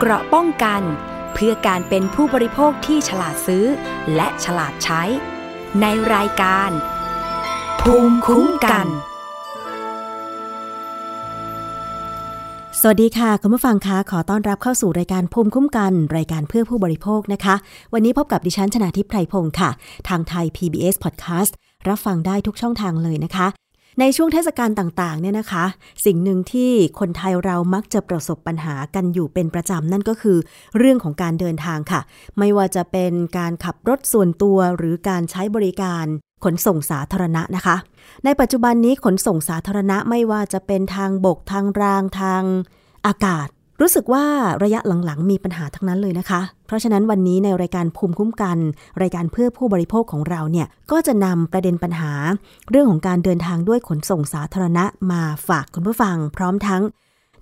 เกราะป้องกัน เพื่อการเป็นผู้บริโภคที่ฉลาดซื้อ และฉลาดใช้ ในรายการ ภูมิคุ้มกัน สวัสดีค่ะ คุณผู้ฟังคะขอต้อนรับเข้าสู่รายการภูมิคุ้มกัน รายการเพื่อผู้บริโภคนะคะ วันนี้พบกับดิฉันชนาทิพไพรพงศ์ค่ะ ทางไทย PBS Podcast รับฟังได้ทุกช่องทางเลยนะคะ ในช่วงเทศกาลต่างๆเนี่ยนะคะ สิ่งหนึ่งที่คนไทยเรามักจะประสบปัญหากันอยู่เป็นประจำนั่นก็คือ เรื่องของการเดินทางค่ะ ไม่ว่าจะเป็นการขับรถส่วนตัวหรือการใช้บริการขนส่งสาธารณะนะคะ ในปัจจุบันนี้ขนส่งสาธารณะไม่ว่าจะเป็นทางบกทางรางทางอากาศ รู้สึกว่าระยะหลังๆ มีปัญหาทั้งนั้นเลยนะคะ เพราะฉะนั้นวันนี้ในรายการภูมิคุ้มกัน รายการเพื่อผู้บริโภคของเราเนี่ย ก็จะนำประเด็นปัญหา เรื่องของการเดินทางด้วยขนส่งสาธารณะมาฝากคุณผู้ฟัง พร้อมทั้ง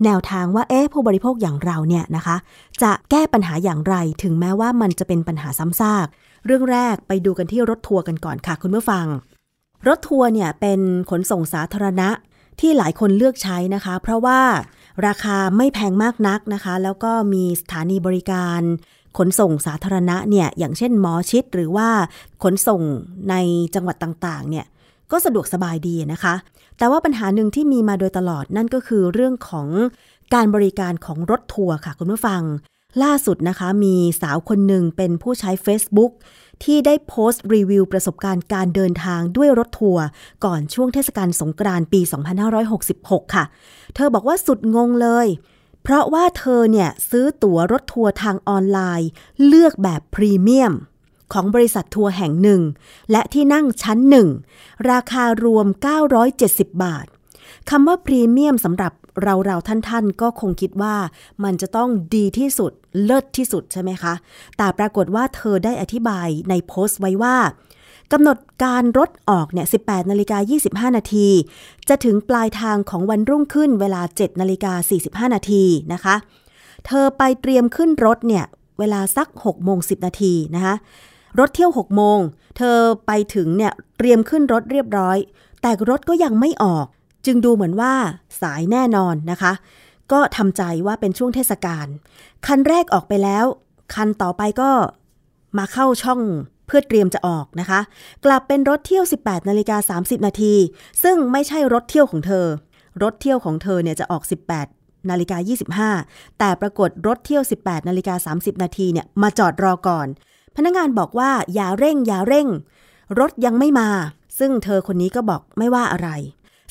แนวทางว่าเอ๊ะผู้บริโภคอย่างเราเนี่ยนะคะ จะแก้ปัญหาอย่างไรถึงแม้ว่ามันจะเป็นปัญหาซ้ำซาก เรื่องแรกไปดูกันที่รถทัวร์กันก่อนค่ะ คุณผู้ฟัง รถทัวร์เนี่ยเป็นขนส่งสาธารณะที่หลายคนเลือกใช้นะคะ เพราะว่า ราคาไม่แพงมากนักนะคะ แล้วก็มีสถานีบริการขนส่งสาธารณะเนี่ยอย่างเช่นหมอชิดหรือว่าขนส่งในจังหวัดต่างๆเนี่ยก็สะดวกสบายดีนะคะ แต่ว่าปัญหาหนึ่งที่มีมาโดยตลอดนั่นก็คือเรื่องของการบริการของรถทัวร์ค่ะคุณผู้ฟัง ล่าสุดนะคะมีสาวคนหนึ่งเป็นผู้ใช้ Facebook ที่ได้โพสต์รีวิวประสบการณ์การเดินทางด้วยรถทัวร์ก่อนช่วงเทศกาลสงกรานต์ปี 2566 ค่ะ เธอบอกว่าสุดงงเลย เพราะว่าเธอเนี่ยซื้อตั๋วรถทัวร์ทางออนไลน์ เลือกแบบพรีเมียมของบริษัททัวร์แห่งหนึ่ง และที่นั่งชั้นหนึ่ง ราคารวม 970 บาทคำว่าพรีเมียมสำหรับ เราเราท่านๆก็คงคิดว่ามันจะต้องดีที่สุดเลิศที่สุดใช่ไหมคะ แต่ปรากฏว่าเธอได้อธิบายในโพสต์ไว้ว่ากำหนดการรถออกเนี่ย 18นาฬิกา25 นาที จะถึงปลายทางของวันรุ่งขึ้นเวลา 7นาฬิกา45 นาทีนะคะ เธอไปเตรียมขึ้นรถเนี่ย เวลาสัก6โมง10 นาทีนะคะรถเที่ยว6โมง เธอไปถึงเนี่ยเตรียมขึ้นรถเรียบร้อย แต่รถก็ยังไม่ออก จึงดูเหมือนว่าสายแน่นอนนะคะ ก็ทำใจว่าเป็นช่วงเทศกาลคันแรกออกไปแล้ว คันต่อไปก็มาเข้าช่องเพื่อเตรียมจะออกนะคะ กลับเป็นรถเที่ยว 18นาฬิกา30 นาที ซึ่งไม่ใช่รถเที่ยวของเธอ รถเที่ยวของเธอเนี่ยจะออก 18นาฬิกา25 แต่ปรากฏรถเที่ยว 18นาฬิกา30 นาทีเนี่ยมาจอดรอก่อน พนักงานบอกว่าอย่าเร่งอย่าเร่ง รถยังไม่มา ซึ่งเธอคนนี้ก็บอกไม่ว่าอะไร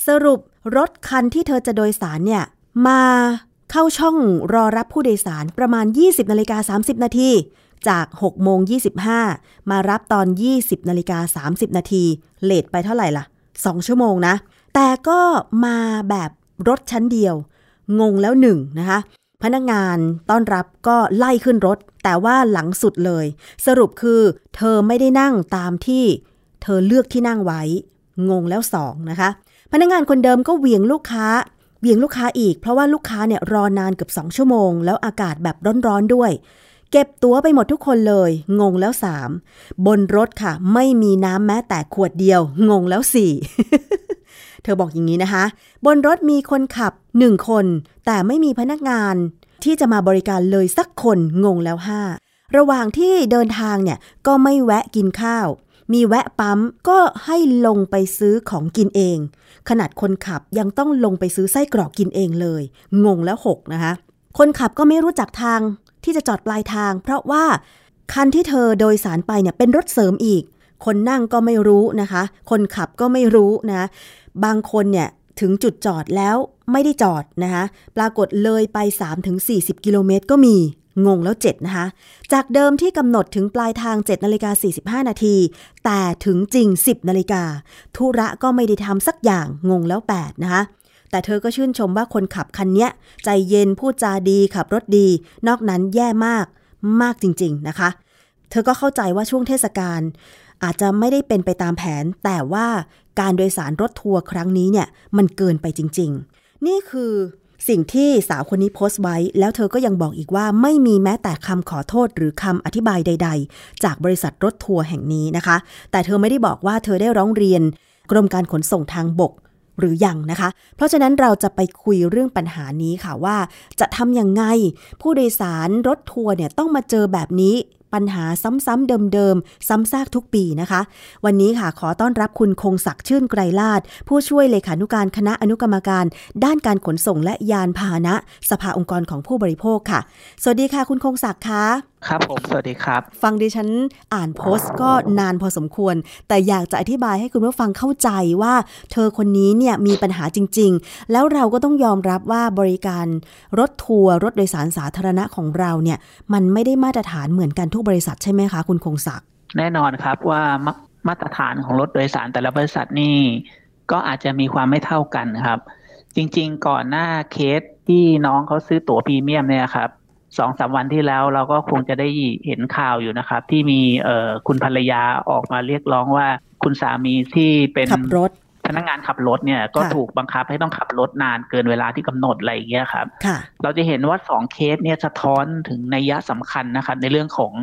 สรุปรถคันที่เธอจะโดยสารเนี่ยมาเข้าช่องรอรับผู้โดยสารประมาณ 20นาฬิกา30 นาที จาก6โมง25 มารับตอน 20นาฬิกา30 นาทีเลทไปเท่าไหร่ล่ะ 2 ชั่วโมงนะ แต่ก็มาแบบรถชั้นเดียว งงแล้วหนึ่งนะคะ พนักงานต้อนรับก็ไล่ขึ้นรถ แต่ว่าหลังสุดเลย สรุปคือเธอไม่ได้นั่งตามที่ เธอเลือกที่นั่งไว้ งงแล้วสองนะคะ พนักงานคนเดิมก็เหวี่ยงลูกค้าเบี่ยงลูกค้าอีกเพราะว่าลูกค้าเนี่ยรอนานเกือบ2ชั่วโมง แล้วอากาศแบบร้อนๆด้วย เก็บตั๋วไปหมดทุกคนเลย งงแล้วสามบนรถค่ะ ไม่มีน้ำแม้แต่ขวดเดียว งงแล้วสี่เธอบอกอย่างนี้นะคะ บนรถมีคนขับหนึ่งคน แต่ไม่มีพนักงาน ที่จะมาบริการเลยสักคนงงแล้วห้าระหว่างที่เดินทางเนี่ยก็ไม่แวะกินข้าว มีแวะปั๊มก็ให้ลงไปซื้อของกินเอง ขนาดคนขับยังต้องลงไปซื้อไส้กรอกกินเองเลย งงแล้วหกนะคะ คนขับก็ไม่รู้จักทางที่จะจอดปลายทาง เพราะว่าคันที่เธอโดยสารไปเนี่ยเป็นรถเสริมอีก คนนั่งก็ไม่รู้นะคะ คนขับก็ไม่รู้นะ บางคนเนี่ยถึงจุดจอดแล้วไม่ได้จอดนะคะ ปรากฏเลยไป 3-40 กิโลเมตรก็มี งงแล้ว 7 นะคะ จากเดิมที่กำหนดถึงปลายทาง 7นาฬิกา45 นาที แต่ถึงจริง 10นาฬิกาธุระก็ไม่ได้ทำสักอย่างงงแล้ว 8 นะคะ แต่เธอก็ชื่นชมว่าคนขับคันเนี้ยใจเย็นพูดจาดีขับรถดี นอกนั้นแย่มากมากจริง ๆ นะคะ เธอก็เข้าใจว่าช่วงเทศกาลอาจจะไม่ได้เป็นไปตามแผน แต่ว่าการโดยสารรถทัวร์ครั้งนี้เนี่ยมันเกินไปจริง ๆ นี่คือ สิ่งที่สาวคนนี้โพสต์ไว้ แล้วเธอก็ยังบอกอีกว่าไม่มีแม้แต่คำขอโทษหรือคำอธิบายใด ๆ จากบริษัทรถทัวร์แห่งนี้นะคะ แต่เธอไม่ได้บอกว่าเธอได้ร้องเรียน กรมการขนส่งทางบกหรือยังนะคะ เพราะฉะนั้นเราจะไปคุยเรื่องปัญหานี้ค่ะว่า จะทำยังไง ผู้โดยสารรถทัวร์เนี่ยต้องมาเจอแบบนี้ ปัญหาซ้ำๆเดิมๆ ซ้ำซากทุกปีนะคะ วันนี้ค่ะขอต้อนรับคุณคงศักดิ์ชื่นไกรลาดผู้ช่วยเลขานุการคณะอนุกรรมการ ด้านการขนส่งและยานพาหนะ สภาองค์กรของผู้บริโภคค่ะ สวัสดีค่ะ คุณคงศักดิ์ค่ะ ครับผม สวัสดีครับ ฟังดิฉันอ่านโพสต์ก็นานพอสมควร แต่อยากจะอธิบายให้คุณผู้ฟังเข้าใจว่า เธอคนนี้เนี่ยมีปัญหาจริง ๆ แล้วเราก็ต้องยอมรับว่าบริการรถทัวร์รถโดยสารสาธารณะของเราเนี่ย มันไม่ได้มาตรฐานเหมือนกันทุกบริษัทใช่ไหมคะ คุณคงศักดิ์แน่นอนครับว่ามาตรฐานของรถโดยสารแต่ละบริษัทนี่ก็อาจจะมีความไม่เท่ากันครับ จริง ๆ ก่อนหน้าเคสที่น้องเขาซื้อตั๋วพรีเมียมเนี่ยครับ สองสามวันที่แล้วเราก็คงจะได้เห็นข่าวอยู่นะครับ ที่มีเอ่อคุณภรรยาออกมาเรียกร้องว่าคุณสามีที่เป็นขับรถพนักงานขับรถเนี่ยก็ถูกบังคับให้ต้องขับรถนานเกินเวลาที่กำหนดอะไรอย่างเงี้ยครับเราจะเห็นว่าสองเคสเนี่ยสะท้อนถึงนัยยะสำคัญนะครับ ในเรื่องของ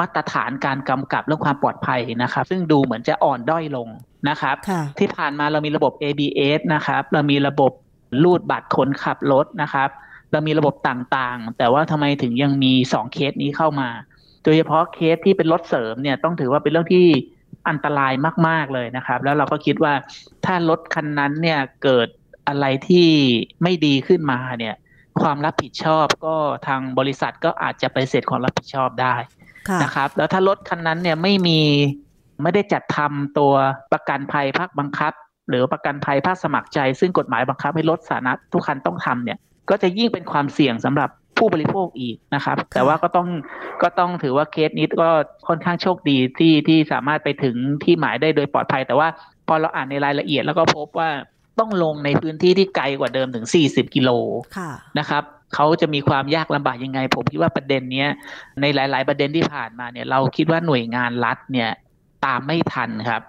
มาตรฐานการกำกับเรื่องความปลอดภัยนะครับ ซึ่งดูเหมือนจะอ่อนด้อยลงนะครับ ที่ผ่านมาเรามีระบบ ABS นะครับ เรามีระบบรูดบัตรคนขับรถนะครับ เรามีระบบต่างๆ แต่ว่าทำไมถึงยังมีสองเคสนี้เข้ามา โดยเฉพาะเคสที่เป็นรถเสริมเนี่ยต้องถือว่าเป็นเรื่องที่อันตรายมากๆเลยนะครับ แล้วเราก็คิดว่าถ้ารถคันนั้นเนี่ยเกิดอะไรที่ไม่ดีขึ้นมาเนี่ยความรับผิดชอบก็ทางบริษัทก็อาจจะไปเสร็จความรับผิดชอบได้นะครับ แล้วถ้ารถคันนั้นเนี่ยไม่มีไม่ได้จัดทำตัวประกันภัยภาคบังคับ หรือประกันภัยภาคสมัครใจ ซึ่งกฎหมายบังคับให้รถสาธารณะทุกคันต้องทำเนี่ย ก็จะยิ่งเป็นความเสี่ยงสำหรับผู้บริโภคอีกนะครับ แต่ว่าก็ต้องก็ต้องถือว่าเคสนี้ก็ค่อนข้างโชคดีที่ที่สามารถไปถึงที่หมายได้โดยปลอดภัย แต่ว่าพอเราอ่านในรายละเอียดแล้วก็พบว่าต้องลงในพื้นที่ที่ไกลกว่าเดิมถึง 40 กิโลนะครับเขาจะมีความยากลำบากยังไง ผมคิดว่าประเด็นเนี้ยในหลาย ๆ ประเด็นที่ผ่านมาเนี่ยเราคิดว่าหน่วยงานรัฐเนี่ย ตามไม่ทันครับ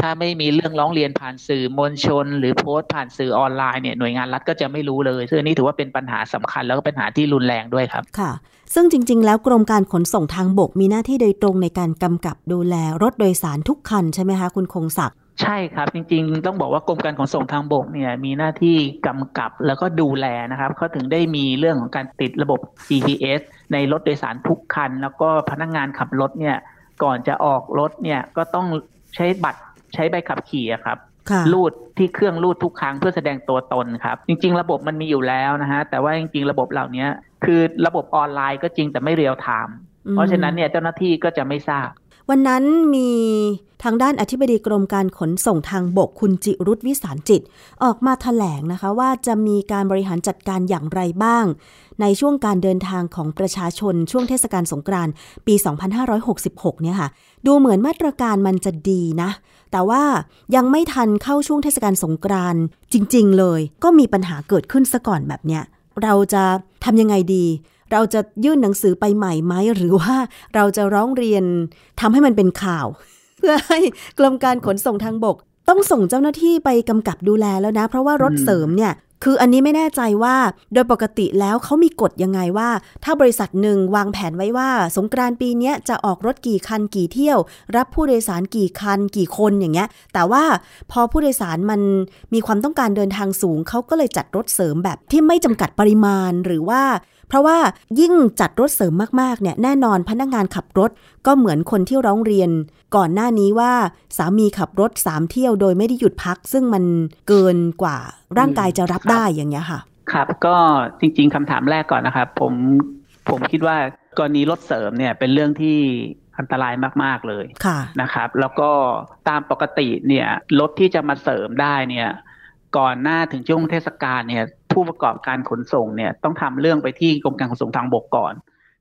ถ้าไม่มีเรื่องร้องเรียนผ่านสื่อมวลชน หรือโพสต์ผ่านสื่อออนไลน์เนี่ยหน่วยงานรัฐก็จะไม่รู้เลยซึ่งนี้ถือว่าเป็นปัญหาสำคัญแล้วก็ปัญหาที่รุนแรงด้วยครับค่ะ ซึ่งจริง ๆ แล้วกรมการขนส่งทางบกมีหน้าที่โดยตรงในการกำกับดูแลรถโดยสารทุกคันใช่ไหมคะคุณคงศักดิ์ใช่ครับจริงๆ ต้องบอกว่ากรมการขนส่งทางบกเนี่ยมีหน้าที่กำกับแล้วก็ดูแลนะครับเขาถึงได้มีเรื่องของการติดระบบ GPS ในรถโดยสารทุกคัน แล้วก็พนักงงานขับรถเนี่ย ก่อนจะออกรถเนี่ยก็ต้องใช้บัตรใช้ใบขับขี่ครับรูดที่เครื่องรูดทุกครั้งเพื่อแสดงตัวตนครับ จริง ๆ ระบบมันมีอยู่แล้วนะฮะแต่ว่าจริง ๆ ระบบเหล่านี้คือระบบออนไลน์ก็จริงแต่ไม่เรียลไทม์เพราะฉะนั้นเนี่ยเจ้าหน้าที่ก็จะไม่ทราบ วันนั้นมีทางด้านอธิบดีกรมการขนส่งทางบกคุณจิรุธวิสารจิต ออกมาถแถลงนะคะว่าจะมีการบริหารจัดการอย่างไรบ้าง ในช่วงการเดินทางของประชาชนช่วงเทศกาลสงกรานต์ปี 2566 เนี่ยค่ะ ดูเหมือนมาตรการมันจะดีนะ แต่ว่ายังไม่ทันเข้าช่วงเทศกาลสงกรานต์จริง ๆ เลย ก็มีปัญหาเกิดขึ้นซะก่อนแบบเนี้ยเราจะทำยังไงดี เราจะยื่นหนังสือไปใหม่ไหมหรือว่าเราจะร้องเรียนทำให้มันเป็นข่าว เพื่อให้กรมการขนส่งทางบก ต้องส่งเจ้าหน้าที่ไปกำกับดูแลแล้วนะ เพราะว่ารถเสริมเนี่ยคืออันนี้ไม่แน่ใจว่าโดยปกติแล้วเขามีกฎยังไงว่า ถ้าบริษัทหนึ่งวางแผนไว้ว่า สงกรานปีนี้จะออกรถกี่คันกี่เที่ยว รับผู้โดยสารกี่คันกี่คนอย่างเงี้ย แต่ว่าพอผู้โดยสารมันมีความต้องการเดินทางสูงเขาก็เลยจัดรถเสริมแบบที่ไม่จำกัดปริมาณหรือว่า เพราะว่ายิ่งจัดรถเสริมมากๆเนี่ยแน่นอนพนักงานขับรถก็เหมือนคนที่ร้องเรียน ก่อนหน้านี้ว่าสามีขับรถสามเที่ยวโดยไม่ได้หยุดพัก ซึ่งมันเกินกว่าร่างกายจะรับได้อย่างเงี้ยค่ะ ครับก็จริง ๆคำถามแรกก่อนนะครับผมผมคิดว่ากรณีรถเสริมเนี่ยเป็นเรื่องที่อันตรายมาก ๆ เลยะนะครับ แล้วก็ตามปกติเนี่ยรถที่จะมาเสริมได้เนี่ย ก่อนหน้าถึงช่วงเทศกาลเนี่ย ผู้ประกอบการขนส่งเนี่ยต้องทำเรื่องไปที่กรมการขนส่งทางบกก่อน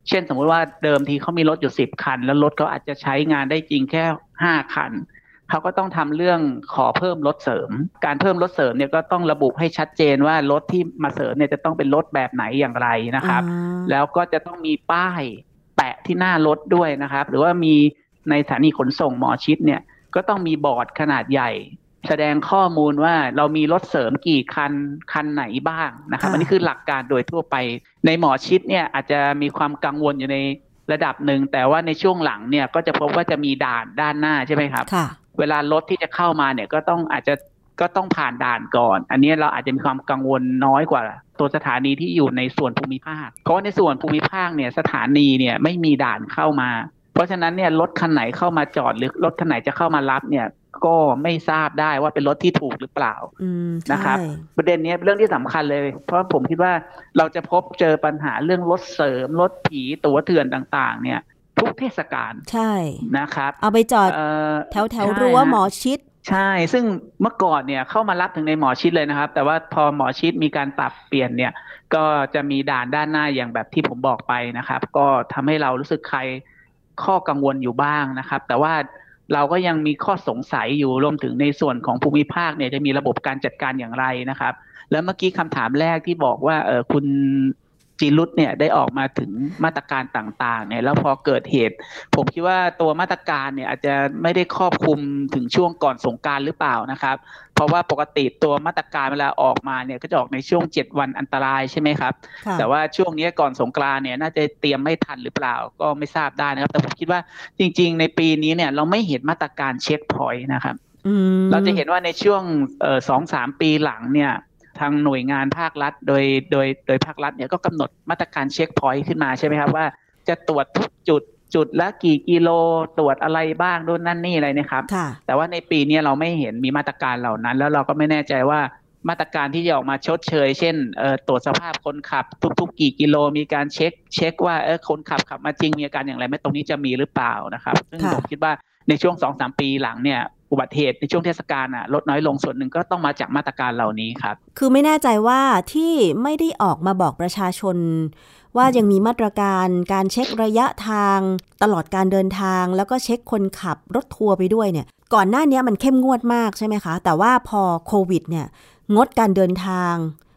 เช่นสมมติว่าเดิมทีเขามีรถอยู่สิบคัน แล้วรถเขาอาจจะใช้งานได้จริงแค่ห้าคันเขาก็ต้องทำเรื่องขอเพิ่มรถเสริม การเพิ่มรถเสริมเนี่ยก็ต้องระบุให้ชัดเจนว่ารถที่มาเสริมเนี่ยจะต้องเป็นรถแบบไหนอย่างไรนะครับ แล้วก็จะต้องมีป้ายแปะที่หน้ารถด้วยนะครับ หรือว่ามีในสถานีขนส่งหมอชิดเนี่ยก็ต้องมีบอร์ดขนาดใหญ่ แสดงข้อมูลว่าเรามีรถเสริมกี่คันคันไหนบ้างนะครับอันนี้คือหลักการโดยทั่วไป ในหมอชิดเนี่ยอาจจะมีความกังวลอยู่ในระดับหนึ่ง แต่ว่าในช่วงหลังเนี่ยก็จะพบว่าจะมีด่านด้านหน้าใช่ไหมครับเวลารถที่จะเข้ามาเนี่ยก็ต้องอาจจะก็ต้องผ่านด่านก่อน อันนี้เราอาจจะมีความกังวลน้อยกว่า ตัวสถานีที่อยู่ในส่วนภูมิภาค เพราะในส่วนภูมิภาคเนี่ยสถานีเนี่ยไม่มีด่านเข้ามา เพราะฉะนั้นเนี่ยรถคันไหนเข้ามาจอดหรือรถคันไหนจะเข้ามารับเนี่ย ก็ไม่ทราบได้ว่าเป็นรถที่ถูกหรือเปล่านะครับ ประเด็นนี้เป็นเรื่องที่สำคัญเลย เพราะผมคิดว่าเราจะพบเจอปัญหาเรื่องรถเสริมรถผีตัวเถื่อนต่าง ๆ เนี่ย ทุกเทศกาลใช่นะครับ เอาไปจอดแถวแถวรั้วหมอชิดใช่ ซึ่งเมื่อก่อนเนี่ยเข้ามารับถึงในหมอชิดเลยนะครับ แต่ว่าพอหมอชิดมีการปรับเปลี่ยนเนี่ย ก็จะมีด่านด้านหน้าอย่างแบบที่ผมบอกไปนะครับ ก็ทำให้เรารู้สึกใครข้อกังวลอยู่บ้างนะครับ แต่ว่า เราก็ยังมีข้อสงสัยอยู่รวมถึงในส่วนของภูมิภาคเนี่ยจะมีระบบการจัดการอย่างไรนะครับ แล้วเมื่อกี้คำถามแรกที่บอกว่าเออคุณ จีรุตเนี่ยได้ออกมาถึงมาตรการต่างๆเนี่ยแล้วพอเกิดเหตุ ผมคิดว่าตัวมาตรการเนี่ยอาจจะไม่ได้ครอบคลุมถึงช่วงก่อนสงการหรือเปล่านะครับ เพราะว่าปกติตัวมาตรการเวลาออกมาเนี่ยก็จะออกในช่วง 7 วันอันตรายใช่ไหมครับ แต่ว่าช่วงนี้ก่อนสงกรานเนี่ยน่าจะเตรียมไม่ทันหรือเปล่าก็ไม่ทราบได้นะครับ แต่ผมคิดว่าจริง ๆ ในปีนี้เนี่ยเราไม่เห็นมาตรการเช็คพอยต์นะครับเราจะเห็นว่าในช่วงสองสามปีหลังเนี่ย ทางหน่วยงานภาครัฐ โดยโดยโดยภาครัฐเนี่ยก็กำหนดมาตรการเช็คพอยต์ขึ้นมาใช่ไหมครับว่า จะตรวจทุกจุดจุดละกี่กิโลตรวจอะไรบ้างนู่นนั่นนี่อะไรนะครับ แต่ว่าในปีนี้เราไม่เห็นมีมาตรการเหล่านั้น แล้วเราก็ไม่แน่ใจว่ามาตรการที่จะออกมาชดเชย เช่นตรวจสภาพคนขับ ทุก ๆ กี่กิโลมีการเช็ค เช็คว่าเออคนขับขับมาจริงมีอาการอย่างไรไหมตรงนี้จะมีหรือเปล่านะครับซึ่งผมคิดว่าในช่วงสองสามปีหลังเนี่ย อุบัติเหตุในช่วงเทศกาลอะลดน้อยลงส่วนหนึ่งก็ต้องมาจากมาตรการเหล่านี้ครับ คือไม่แน่ใจว่าที่ไม่ได้ออกมาบอกประชาชน ว่ายังมีมาตรการการเช็คระยะทาง ตลอดการเดินทาง แล้วก็เช็คคนขับรถทัวร์ไปด้วยเนี่ย ก่อนหน้านี้มันเข้มงวดมากใช่ไหมคะ แต่ว่าพอโควิดเนี่ยงดการเดินทาง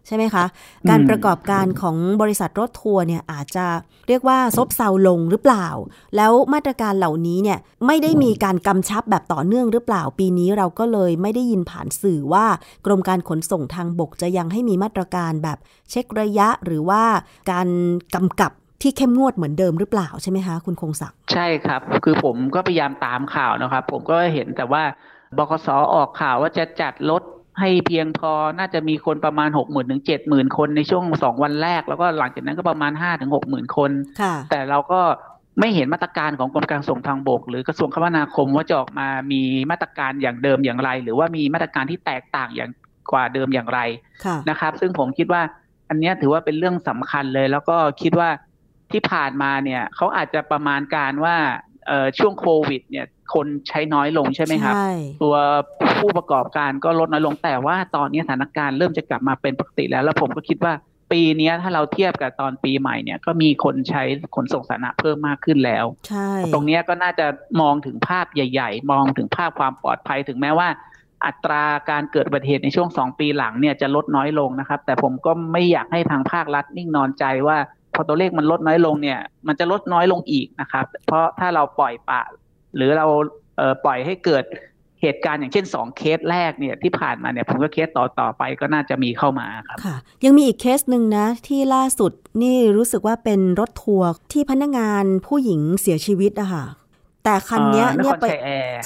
ใช่ไหมคะ การประกอบการของบริษัทรถทัวร์เนี่ยอาจจะเรียกว่าซบเซาลงหรือเปล่า แล้วมาตรการเหล่านี้เนี่ยไม่ได้มีการกำชับแบบต่อเนื่องหรือเปล่า ปีนี้เราก็เลยไม่ได้ยินผ่านสื่อว่ากรมการขนส่งทางบกจะยังให้มีมาตรการแบบเช็คระยะหรือว่าการกำกับที่เข้มงวดเหมือนเดิมหรือเปล่าใช่ไหมคะคุณคงศักดิ์ใช่ครับ คือผมก็พยายามตามข่าวนะครับ ผมก็เห็นแต่ว่าบกสออกข่าวว่าจะจัดรถ ให้เพียงพอน่าจะมีคนประมาณหกหมื่นถึงเจ็ดหมื่นคนในช่วงสองวันแรก แล้วก็หลังจากนั้นก็ประมาณห้าถึงหกหมื่นคน แต่เราก็ไม่เห็นมาตรการของกรมการส่งทางบก หรือกระทรวงคมนาคมว่าจะออกมามีมาตรการอย่างเดิมอย่างไร หรือว่ามีมาตรการที่แตกต่างอย่างกว่าเดิมอย่างไรนะครับ ซึ่งผมคิดว่าอันนี้ถือว่าเป็นเรื่องสำคัญเลย แล้วก็คิดว่าที่ผ่านมาเนี่ยเขาอาจจะประมาณการว่า ช่วงโควิด เนี่ย คนใช้น้อยลงใช่ไหมครับ ตัวผู้ประกอบการก็ลดน้อยลงแต่ว่าตอนนี้สถานการณ์เริ่มจะกลับมาเป็นปกติแล้ว แล้วผมก็คิดว่าปีนี้ถ้าเราเทียบกับตอนปีใหม่เนี่ยก็มีคนใช้ขนส่งสาธารณะเพิ่มมากขึ้นแล้ว ตรงนี้ก็น่าจะมองถึงภาพใหญ่ ๆ มองถึงภาพความปลอดภัยถึงแม้ว่า อัตราการเกิดอุบัติเหตุในช่วงสองปีหลังเนี่ยจะลดน้อยลงนะครับ แต่ผมก็ไม่อยากให้ทางภาครัฐนิ่งนอนใจว่า พอตัวเลขมันลดน้อยลงเนี่ย มันจะลดน้อยลงอีกนะครับ เพราะถ้าเราปล่อยปะ หรือเราปล่อยให้เกิดเหตุการณ์อย่างเช่นสองเคสแรกเนี่ยที่ผ่านมาเนี่ยผมก็เคสต่อต่อไปก็น่าจะมีเข้ามาครับค่ะ ยังมีอีกเคสหนึ่งนะ ที่ล่าสุดนี่รู้สึกว่าเป็นรถทัวร์ที่พนักงานผู้หญิงเสียชีวิตอะค่ะ แต่คันนี้เนี่ยไป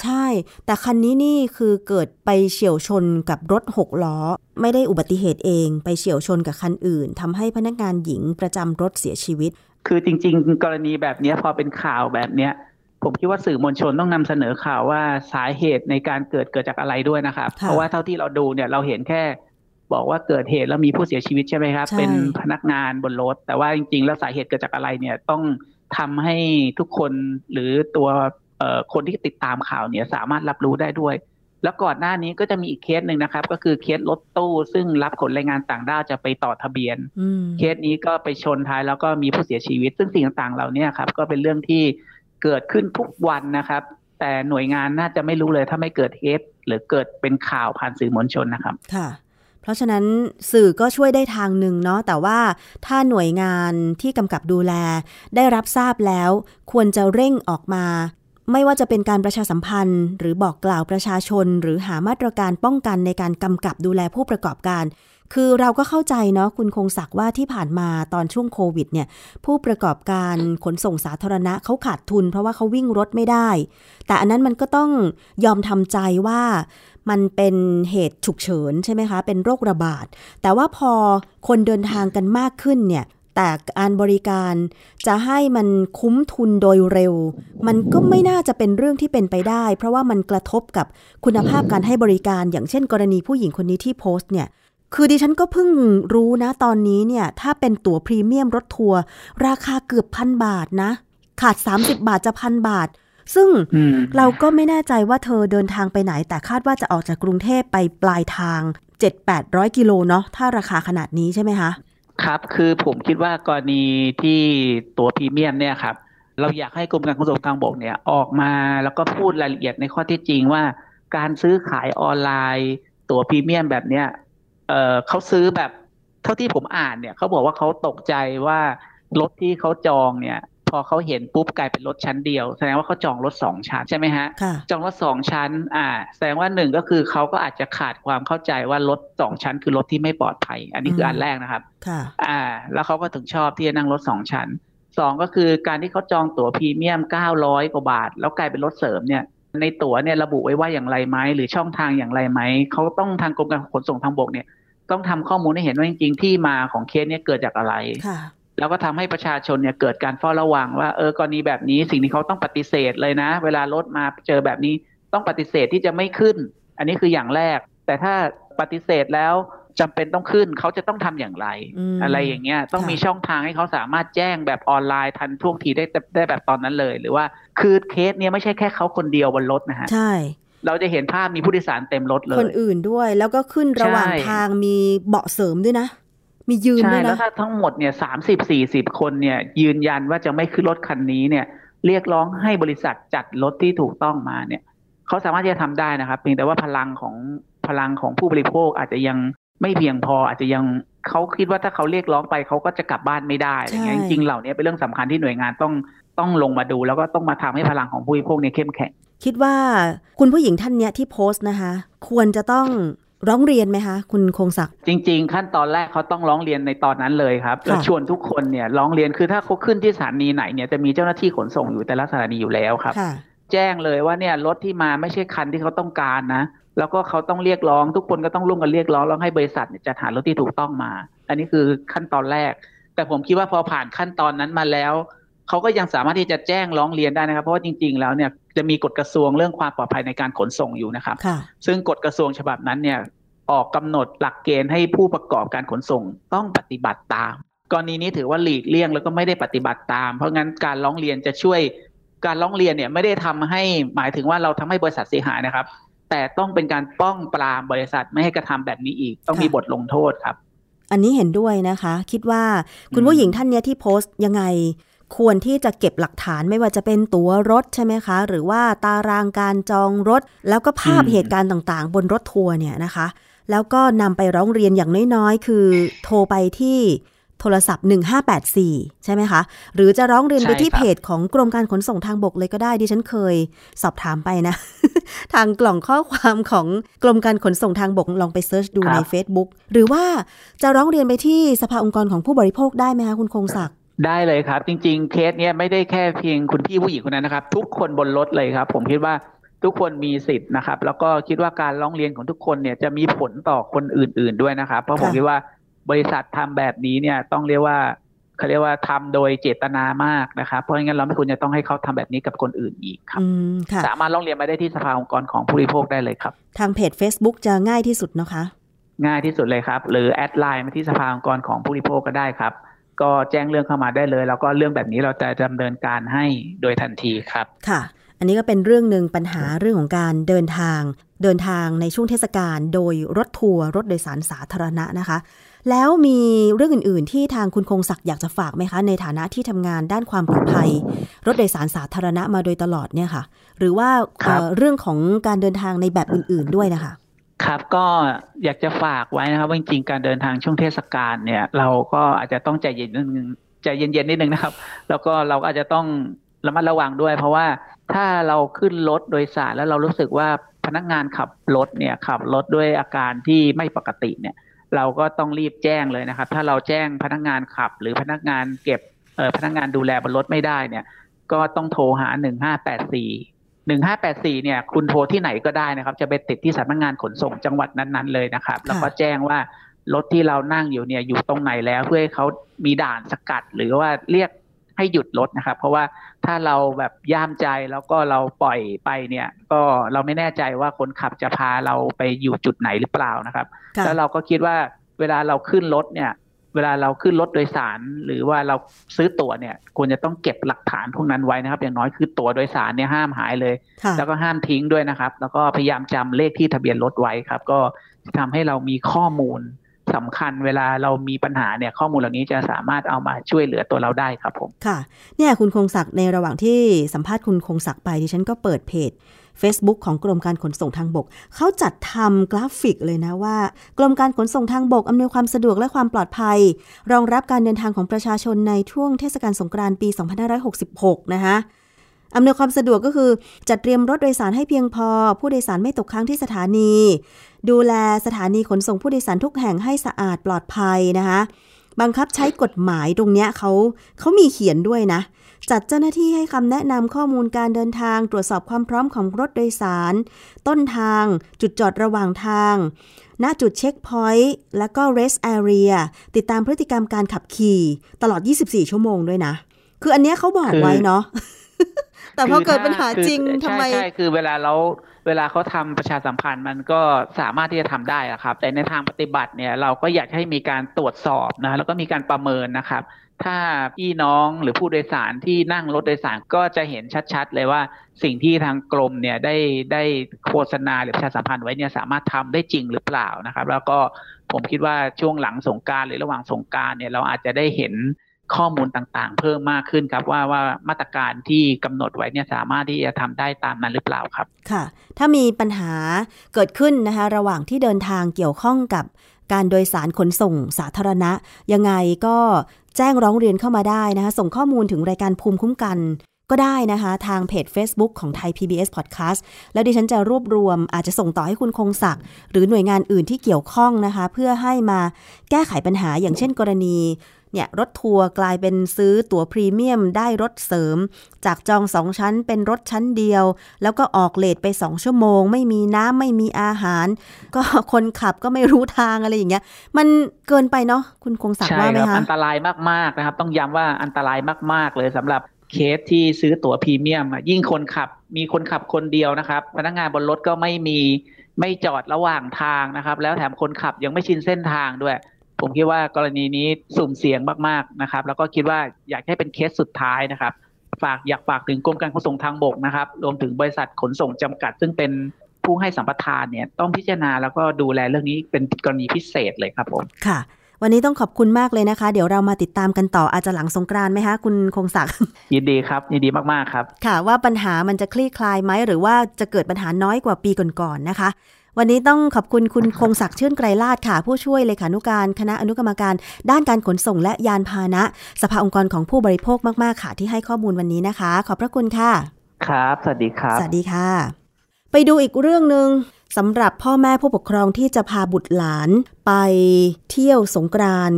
ใช่ แต่คันนี้นี่คือเกิดไปเฉียวชนกับรถหกล้อ ไม่ได้อุบัติเหตุเองไปเฉียวชนกับคันอื่นทำให้พนักงานหญิงประจำรถเสียชีวิต คือจริง ๆ กรณีแบบนี้พอเป็นข่าวแบบเนี้ยผมคิดว่าสื่อมวลชนต้องนำเสนอข่าวว่าสาเหตุในการเกิดเกิดจากอะไรด้วยนะครับ เพราะว่าเท่าที่เราดูเนี่ยเราเห็นแค่บอกว่าเกิดเหตุแล้วมีผู้เสียชีวิตใช่ไหมครับ เป็นพนักงานบนรถ แต่ว่าจริงๆ แล้วสาเหตุเกิดจากอะไรเนี่ยต้อง ทำให้ทุกคนหรือตัวคนที่ติดตามข่าวเนี่ยสามารถรับรู้ได้ด้วย แล้วก่อนหน้านี้ก็จะมีอีกเคสหนึ่งนะครับ ก็คือเคสรถตู้ซึ่งรับขนแรงงานต่างด้าวจะไปต่อทะเบียน เคสนี้ก็ไปชนท้ายแล้วก็มีผู้เสียชีวิต ซึ่งสิ่งต่างๆเหล่านี้ครับ ก็เป็นเรื่องที่เกิดขึ้นทุกวันนะครับ แต่หน่วยงานน่าจะไม่รู้เลยถ้าไม่เกิดเฮดหรือเกิดเป็นข่าวผ่านสื่อมวลชนนะครับ ค่ะ เพราะฉะนั้นสื่อก็ช่วยได้ทางหนึ่งเนาะแต่ว่าถ้าหน่วยงานที่กำกับดูแล ได้รับทราบแล้ว ควรจะเร่งออกมา ไม่ว่าจะเป็นการประชาสัมพันธ์ หรือบอกกล่าวประชาชน หรือหามาตรการป้องกันในการกำกับดูแลผู้ประกอบการ คือเราก็เข้าใจเนาะคุณคงศักว่าที่ผ่านมาตอนช่วงโควิดเนี่ยผู้ประกอบการขนส่งสาธารณะเขาขาดทุน เพราะว่าเขาวิ่งรถไม่ได้ แต่อันนั้นมันก็ต้องยอมทำใจว่า มันเป็นเหตุฉุกเฉินใช่ไหมคะ เป็นโรคระบาด แต่ว่าพอคนเดินทางกันมากขึ้นเนี่ยแต่การบริการจะให้มันคุ้มทุนโดยเร็ว มันก็ไม่น่าจะเป็นเรื่องที่เป็นไปได้ เพราะว่ามันกระทบกับคุณภาพการให้บริการอย่างเช่น กรณีผู้หญิงคนนี้ที่โพสต์เนี่ยคือดิฉันก็เพิ่งรู้นะตอนนี้เนี่ยถ้าเป็นตั๋วพรีเมียมรถทัวร์ราคาเกือบพันบาทนะ ขาด 30 บาทจะพันบาท ซึ่งเราก็ไม่แน่ใจว่าเธอเดินทางไปไหน แต่คาดว่าจะออกจากกรุงเทพไปปลายทาง 7-800 กิโลเนาะถ้าราคาขนาดนี้ใช่ไหมคะ ครับคือผมคิดว่ากรณีที่ตัวพรีเมียมเนี่ยครับ เราอยากให้กรมการขนส่งทางบกเนี่ยออกมาแล้วก็พูดรายละเอียดในข้อที่จริงว่า การซื้อขายออนไลน์ ตั๋วพรีเมียมแบบเนี้ยเออเขาซื้อแบบเท่าที่ผมอ่านเนี่ยเขาบอกว่าเขาตกใจว่า รถที่เขาจองเนี่ย พอเขาเห็นปุ๊บกลายเป็นรถชั้นเดียว แสดงว่าเขาจองรถสองชั้นใช่ไหมฮะ จองรถสองชั้น อ่า แสดงว่าหนึ่งก็คือเขาก็อาจจะขาดความเข้าใจว่ารถสองชั้น คือรถที่ไม่ปลอดภัย อันนี้คืออันแรกนะครับ ค่ะ อ่า แล้วเขาก็ถึงชอบที่จะนั่งรถสองชั้นสองก็คือการที่เขาจองตั๋วพรีเมียมเก้าร้อยกว่าบาท แล้วกลายเป็นรถเสริมเนี่ยในตั๋วเนี่ยระบุไว้ว่าอย่างไรไหมหรือช่องทางอย่างไรไหมเขาต้องทางกรมการขนส่งทางบกเนี่ย ต้องทำข้อมูลให้เห็นว่าจริงๆที่มาของเคสเนี่ยเกิดจากอะไร แล้วก็ทำให้ประชาชนเนี่ยเกิดการเฝ้าระวังว่าเออกรณีแบบนี้สิ่งที่เขาต้องปฏิเสธเลยนะ เวลารถมาเจอแบบนี้ต้องปฏิเสธที่จะไม่ขึ้น อันนี้คืออย่างแรก แต่ถ้าปฏิเสธแล้วจำเป็นต้องขึ้นเขาจะต้องทำอย่างไร อะไรอย่างเงี้ยต้องมีช่องทางให้เขาสามารถแจ้งแบบออนไลน์ทันท่วงทีได้ได้แบบตอนนั้นเลย หรือว่าคือเคสเนี้ยไม่ใช่แค่เขาคนเดียวบนรถนะฮะใช่เราจะเห็นภาพมีผู้โดยสารเต็มรถเลย คนอื่นด้วย แล้วก็ขึ้นระหว่างทางมีเบาะเสริมด้วยนะ มียืนด้วยนะใช่แล้วถ้าทั้งหมดเนี่ยสามสิบสี่สิบคนเนี่ย ยืนยันว่าจะไม่ขึ้นรถคันนี้เนี่ย เรียกร้องให้บริษัทจัดรถที่ถูกต้องมาเนี่ยเขาสามารถที่จะทำได้นะครับ เพียงแต่ว่าพลังของพลังของผู้บริโภคอาจจะยังไม่เพียงพออาจจะยังเขาคิดว่าถ้าเขาเรียกร้องไปเขาก็จะกลับบ้านไม่ได้อะไรเงี้ยจริงๆเหล่านี้เป็นเรื่องสำคัญที่หน่วยงานต้องต้องลงมาดู แล้วก็ต้องมาทำให้พลังของผู้บริโภคเนี่ยเข้มแข็งคิดว่าคุณผู้หญิงท่านเนี้ยที่โพสต์นะคะ ควรจะต้อง ร้องเรียนไหมคะ คุณคงศักดิ์จริง ๆ ขั้นตอนแรกเขาต้องร้องเรียนในตอนนั้นเลยครับแล้วชวนทุกคนเนี่ยร้องเรียนคือถ้าเขาขึ้นที่สถานีไหนเนี่ยจะมีเจ้าหน้าที่ขนส่งอยู่แต่ละสถานีอยู่แล้วครับ แจ้งเลยว่าเนี่ยรถที่มาไม่ใช่คันที่เขาต้องการนะ แล้วก็เขาต้องเรียกร้อง ทุกคนก็ต้องร่วมกันเรียกร้องแล้วให้บริษัทจัดหารถที่ถูกต้องมา อันนี้คือขั้นตอนแรก แต่ผมคิดว่าพอผ่านขั้นตอนนั้นมาแล้ว เขาก็ยังสามารถที่จะแจ้งร้องเรียนได้นะครับ เพราะว่าจริง ๆ แล้วเนี่ยจะมีกฎกระทรวงเรื่องความปลอดภัยในการขนส่งอยู่นะครับ ซึ่งกฎกระทรวงฉบับนั้นเนี่ยออกกำหนดหลักเกณฑ์ให้ผู้ประกอบการขนส่งต้องปฏิบัติตาม กรณีนี้ถือว่าหลีกเลี่ยงแล้วก็ไม่ได้ปฏิบัติตาม เพราะงั้นการร้องเรียนจะช่วยการร้องเรียนเนี่ยไม่ได้ทำให้หมายถึงว่าเราทำให้บริษัทเสียหายนะครับ แต่ต้องเป็นการป้องปรามบริษัทไม่ให้กระทำแบบนี้อีก ต้องมีบทลงโทษครับ อันนี้เห็นด้วยนะคะ คิดว่าคุณผู้หญิงท่านนี้ที่โพสต์ยังไง ควรที่จะเก็บหลักฐานไม่ว่าจะเป็นตั๋วรถใช่ไหมคะ หรือว่าตารางการจองรถ แล้วก็ภาพเหตุการณ์ต่างๆ บนรถทัวร์เนี่ยนะคะ แล้วก็นำไปร้องเรียนอย่างน้อยๆ คือโทรไปที่โทรศัพท์ 1584 ใช่ไหมคะ หรือจะร้องเรียนไปที่เพจของกรมการขนส่งทางบกเลยก็ได้ ดิฉันเคยสอบถามไปนะ ทางกล่องข้อความของกรมการขนส่งทางบกลองไปเซิร์ชดูใน Facebook หรือว่าจะร้องเรียนไปที่สภาองค์กรของผู้บริโภคได้ไหมคะคุณคงศักดิ์ ได้เลยครับ จริง ๆ เคสเนี้ยไม่ได้แค่เพียงคุณพี่ผู้หญิงคนนั้นนะครับ ทุกคนบนรถเลยครับ ผมคิดว่าทุกคนมีสิทธิ์นะครับ แล้วก็คิดว่าการร้องเรียนของทุกคนเนี่ยจะมีผลต่อคนอื่น ๆด้วยนะครับ เพราะผมคิดว่าบริษัททำแบบนี้เนี่ยต้องเรียกว่าเขาเรียกว่าทำโดยเจตนามากนะครับเพราะงั้นเราไม่ควรจะต้องให้เขาทำแบบนี้กับคนอื่นอีกครับสามารถร้องเรียนมาได้ที่สภาองค์กรของผู้บริโภคได้เลยครับ ทางเพจ Facebook จะง่ายที่สุดนะคะ ง่ายที่สุดเลยครับ หรือแอดไลน์มาที่สภาองค์กรของผู้บริโภคก็ได้ครับ ก็แจ้งเรื่องเข้ามาได้เลย แล้วก็เรื่องแบบนี้เราจะดำเนินการให้โดยทันทีครับค่ะ อันนี้ก็เป็นเรื่องหนึ่งปัญหาเรื่องของการเดินทาง เดินทางในช่วงเทศกาลโดยรถทัวร์รถโดยสารสาธารณะนะคะ แล้วมีเรื่องอื่น ๆ ที่ทางคุณคงศักดิ์อยากจะฝากไหมคะ ในฐานะที่ทำงานด้านความปลอดภัย รถโดยสารสาธารณะมาโดยตลอดเนี่ยค่ะ หรือว่าเรื่องของการเดินทางในแบบอื่น ๆ ด้วยนะคะ ครับก็อยากจะฝากไว้นะครับว่าจริงๆการเดินทางช่วงเทศกาลเนี่ย เราก็อาจจะต้องใจเย็นนิดนึงใจเย็นๆนิดนึงนะครับ แล้วก็เราก็อาจจะต้องระมัดระวังด้วย เพราะว่าถ้าเราขึ้นรถโดยสารแล้วเรารู้สึกว่าพนักงานขับรถเนี่ยขับรถด้วยอาการที่ไม่ปกติเนี่ย เราก็ต้องรีบแจ้งเลยนะครับ ถ้าเราแจ้งพนักงานขับ หรือพนักงานเก็บเออพนักงานดูแลบนรถไม่ได้เนี่ย ก็ต้องโทรหาหนึ่งห้าแปดสี่ หนึ่งห้าแปดสี่เนี่ยคุณโทรที่ไหนก็ได้นะครับ จะไปติดที่สำนักงานขนส่งจังหวัดนั้นๆเลยนะครับ แล้วก็แจ้งว่ารถที่เรานั่งอยู่เนี่ยอยู่ตรงไหนแล้วเพื่อให้เขามีด่านสกัด หรือว่าเรียกให้หยุดรถนะครับ เพราะว่าถ้าเราแบบย่ามใจแล้วก็เราปล่อยไปเนี่ย ก็เราไม่แน่ใจว่าคนขับจะพาเราไปอยู่จุดไหนหรือเปล่านะครับ แล้วเราก็คิดว่าเวลาเราขึ้นรถเนี่ย เวลาเราขึ้นรถโดยสาร หรือว่าเราซื้อตั๋วเนี่ยควรจะต้องเก็บหลักฐานพวกนั้นไว้นะครับ อย่างน้อยคือตั๋วโดยสารเนี่ยห้ามหายเลย แล้วก็ห้ามทิ้งด้วยนะครับ แล้วก็พยายามจำเลขที่ทะเบียนรถไว้ครับ ก็ทำให้เรามีข้อมูลสำคัญเวลาเรามีปัญหาเนี่ยข้อมูลเหล่านี้จะสามารถเอามาช่วยเหลือตัวเราได้ครับผมค่ะ เนี่ยคุณคงศักดิ์ในระหว่างที่สัมภาษณ์คุณคงศักดิ์ไปดิฉันก็เปิดเพจ Facebook ของกรมการขนส่งทางบก เขาจัดทำกราฟิกเลยนะว่า กรมการขนส่งทางบกอำนวยความสะดวกและความปลอดภัย รองรับการเดินทางของประชาชนในช่วงเทศกาลสงกรานต์ปี 2566 นะคะอำนวยความสะดวกก็คือ จัดเตรียมรถโดยสารให้เพียงพอ ผู้โดยสารไม่ตกค้างที่สถานี ดูแลสถานีขนส่งผู้โดยสารทุกแห่งให้สะอาดปลอดภัยนะคะ บังคับใช้กฎหมายตรงเนี้ยเขาเขามีเขียนด้วยนะ จัดเจ้าหน้าที่ให้คำแนะนำข้อมูลการเดินทาง ตรวจสอบความพร้อมของรถโดยสาร ต้นทาง จุดจอดระหว่างทาง ณจุดเช็คพอยต์แล้วก็ rest area ติดตามพฤติกรรมการขับขี่ ตลอด 24 ชั่วโมงด้วยนะ คืออันเนี้ยเขาบอกไว้เนาะแต่พอเกิดปัญหาจริงทำไมใช่คือเวลาเราเวลาเขาทำประชาสัมพันธ์มันก็สามารถที่จะทำได้ครับ แต่ในทางปฏิบัติเนี่ยเราก็อยากให้มีการตรวจสอบนะแล้วก็มีการประเมินนะครับ ถ้าพี่น้องหรือผู้โดยสารที่นั่งรถโดยสารก็จะเห็นชัดๆ เลยว่าสิ่งที่ทางกรมเนี่ยได้ได้โฆษณาหรือประชาสัมพันธ์ไว้เนี่ยสามารถทำได้จริงหรือเปล่านะครับ แล้วก็ผมคิดว่าช่วงหลังสงการหรือระหว่างสงการเนี่ยเราอาจจะได้เห็นข้อมูลต่างๆ เพิ่มมากขึ้นครับว่าว่ามาตรการที่กำหนดไว้เนี่ยสามารถที่จะทำได้ตามนั้นหรือเปล่าครับ ค่ะ ถ้ามีปัญหาเกิดขึ้นนะคะระหว่างที่เดินทางเกี่ยวข้องกับการโดยสารขนส่งสาธารณะ ยังไงก็ แจ้งร้องเรียนเข้ามาได้นะคะ ส่งข้อมูลถึงรายการภูมิคุ้มกัน ก็ได้นะคะ ทางเพจ Facebook ของไทย PBS Podcast แล้วดิฉันจะรวบรวมอาจจะส่งต่อให้คุณคงศักดิ์หรือหน่วยงานอื่นที่เกี่ยวข้องนะคะ เพื่อให้มาแก้ไขปัญหาอย่างเช่นกรณี เนี่ยรถทัวร์กลายเป็นซื้อตั๋วพรีเมียมได้รถเสริม จากจองสองชั้นเป็นรถชั้นเดียว แล้วก็ออกเลทไปสองชั่วโมง ไม่มีน้ำไม่มีอาหาร ก็คนขับก็ไม่รู้ทางอะไรอย่างเงี้ยมันเกินไปเนาะคุณคงสักว่าไหมคะอันตรายมากๆนะครับ ต้องย้ำว่าอันตรายมาก ๆ เลยสำหรับเคสที่ซื้อตั๋วพรีเมียมยิ่งคนขับมีคนขับคนเดียวนะครับ พนักงานบนรถก็ไม่มีไม่จอดระหว่างทางนะครับ แล้วแถมคนขับยังไม่ชินเส้นทางด้วย ผมคิดว่ากรณีนี้สุ่มเสี่ยงมากๆนะครับ แล้วก็คิดว่าอยากให้เป็นเคสสุดท้ายนะครับ ฝากอยากฝากถึงกรมการขนส่งทางบกนะครับ รวมถึงบริษัทขนส่งจำกัด ซึ่งเป็นผู้ให้สัมปทานเนี่ยต้องพิจารณาแล้วก็ดูแลเรื่องนี้เป็นกรณีพิเศษเลยครับผมค่ะ วันนี้ต้องขอบคุณมากเลยนะคะ เดี๋ยวเรามาติดตามกันต่ออาจจะหลังสงกรานไหมคะคุณคงศักดิ์ยินดีครับยินดีมากๆครับ ค่ะว่าปัญหามันจะคลี่คลายไหมหรือว่าจะเกิดปัญหาน้อยกว่าปีก่อนๆนะคะ วันนี้ต้องขอบคุณคุณคงศักดิ์ชื่นไกรลาดค่ะ ผู้ช่วยเลขานุการ คณะอนุกรรมการ ด้านการขนส่งและยานพาหนะ สภาองค์กรของผู้บริโภคมากๆค่ะ ที่ให้ข้อมูลวันนี้นะคะ ขอบพระคุณค่ะ ครับ สวัสดีครับ สวัสดีค่ะ ไปดูอีกเรื่องหนึ่ง สำหรับพ่อแม่ผู้ปกครองที่จะพาบุตรหลานไปเที่ยวสงกราน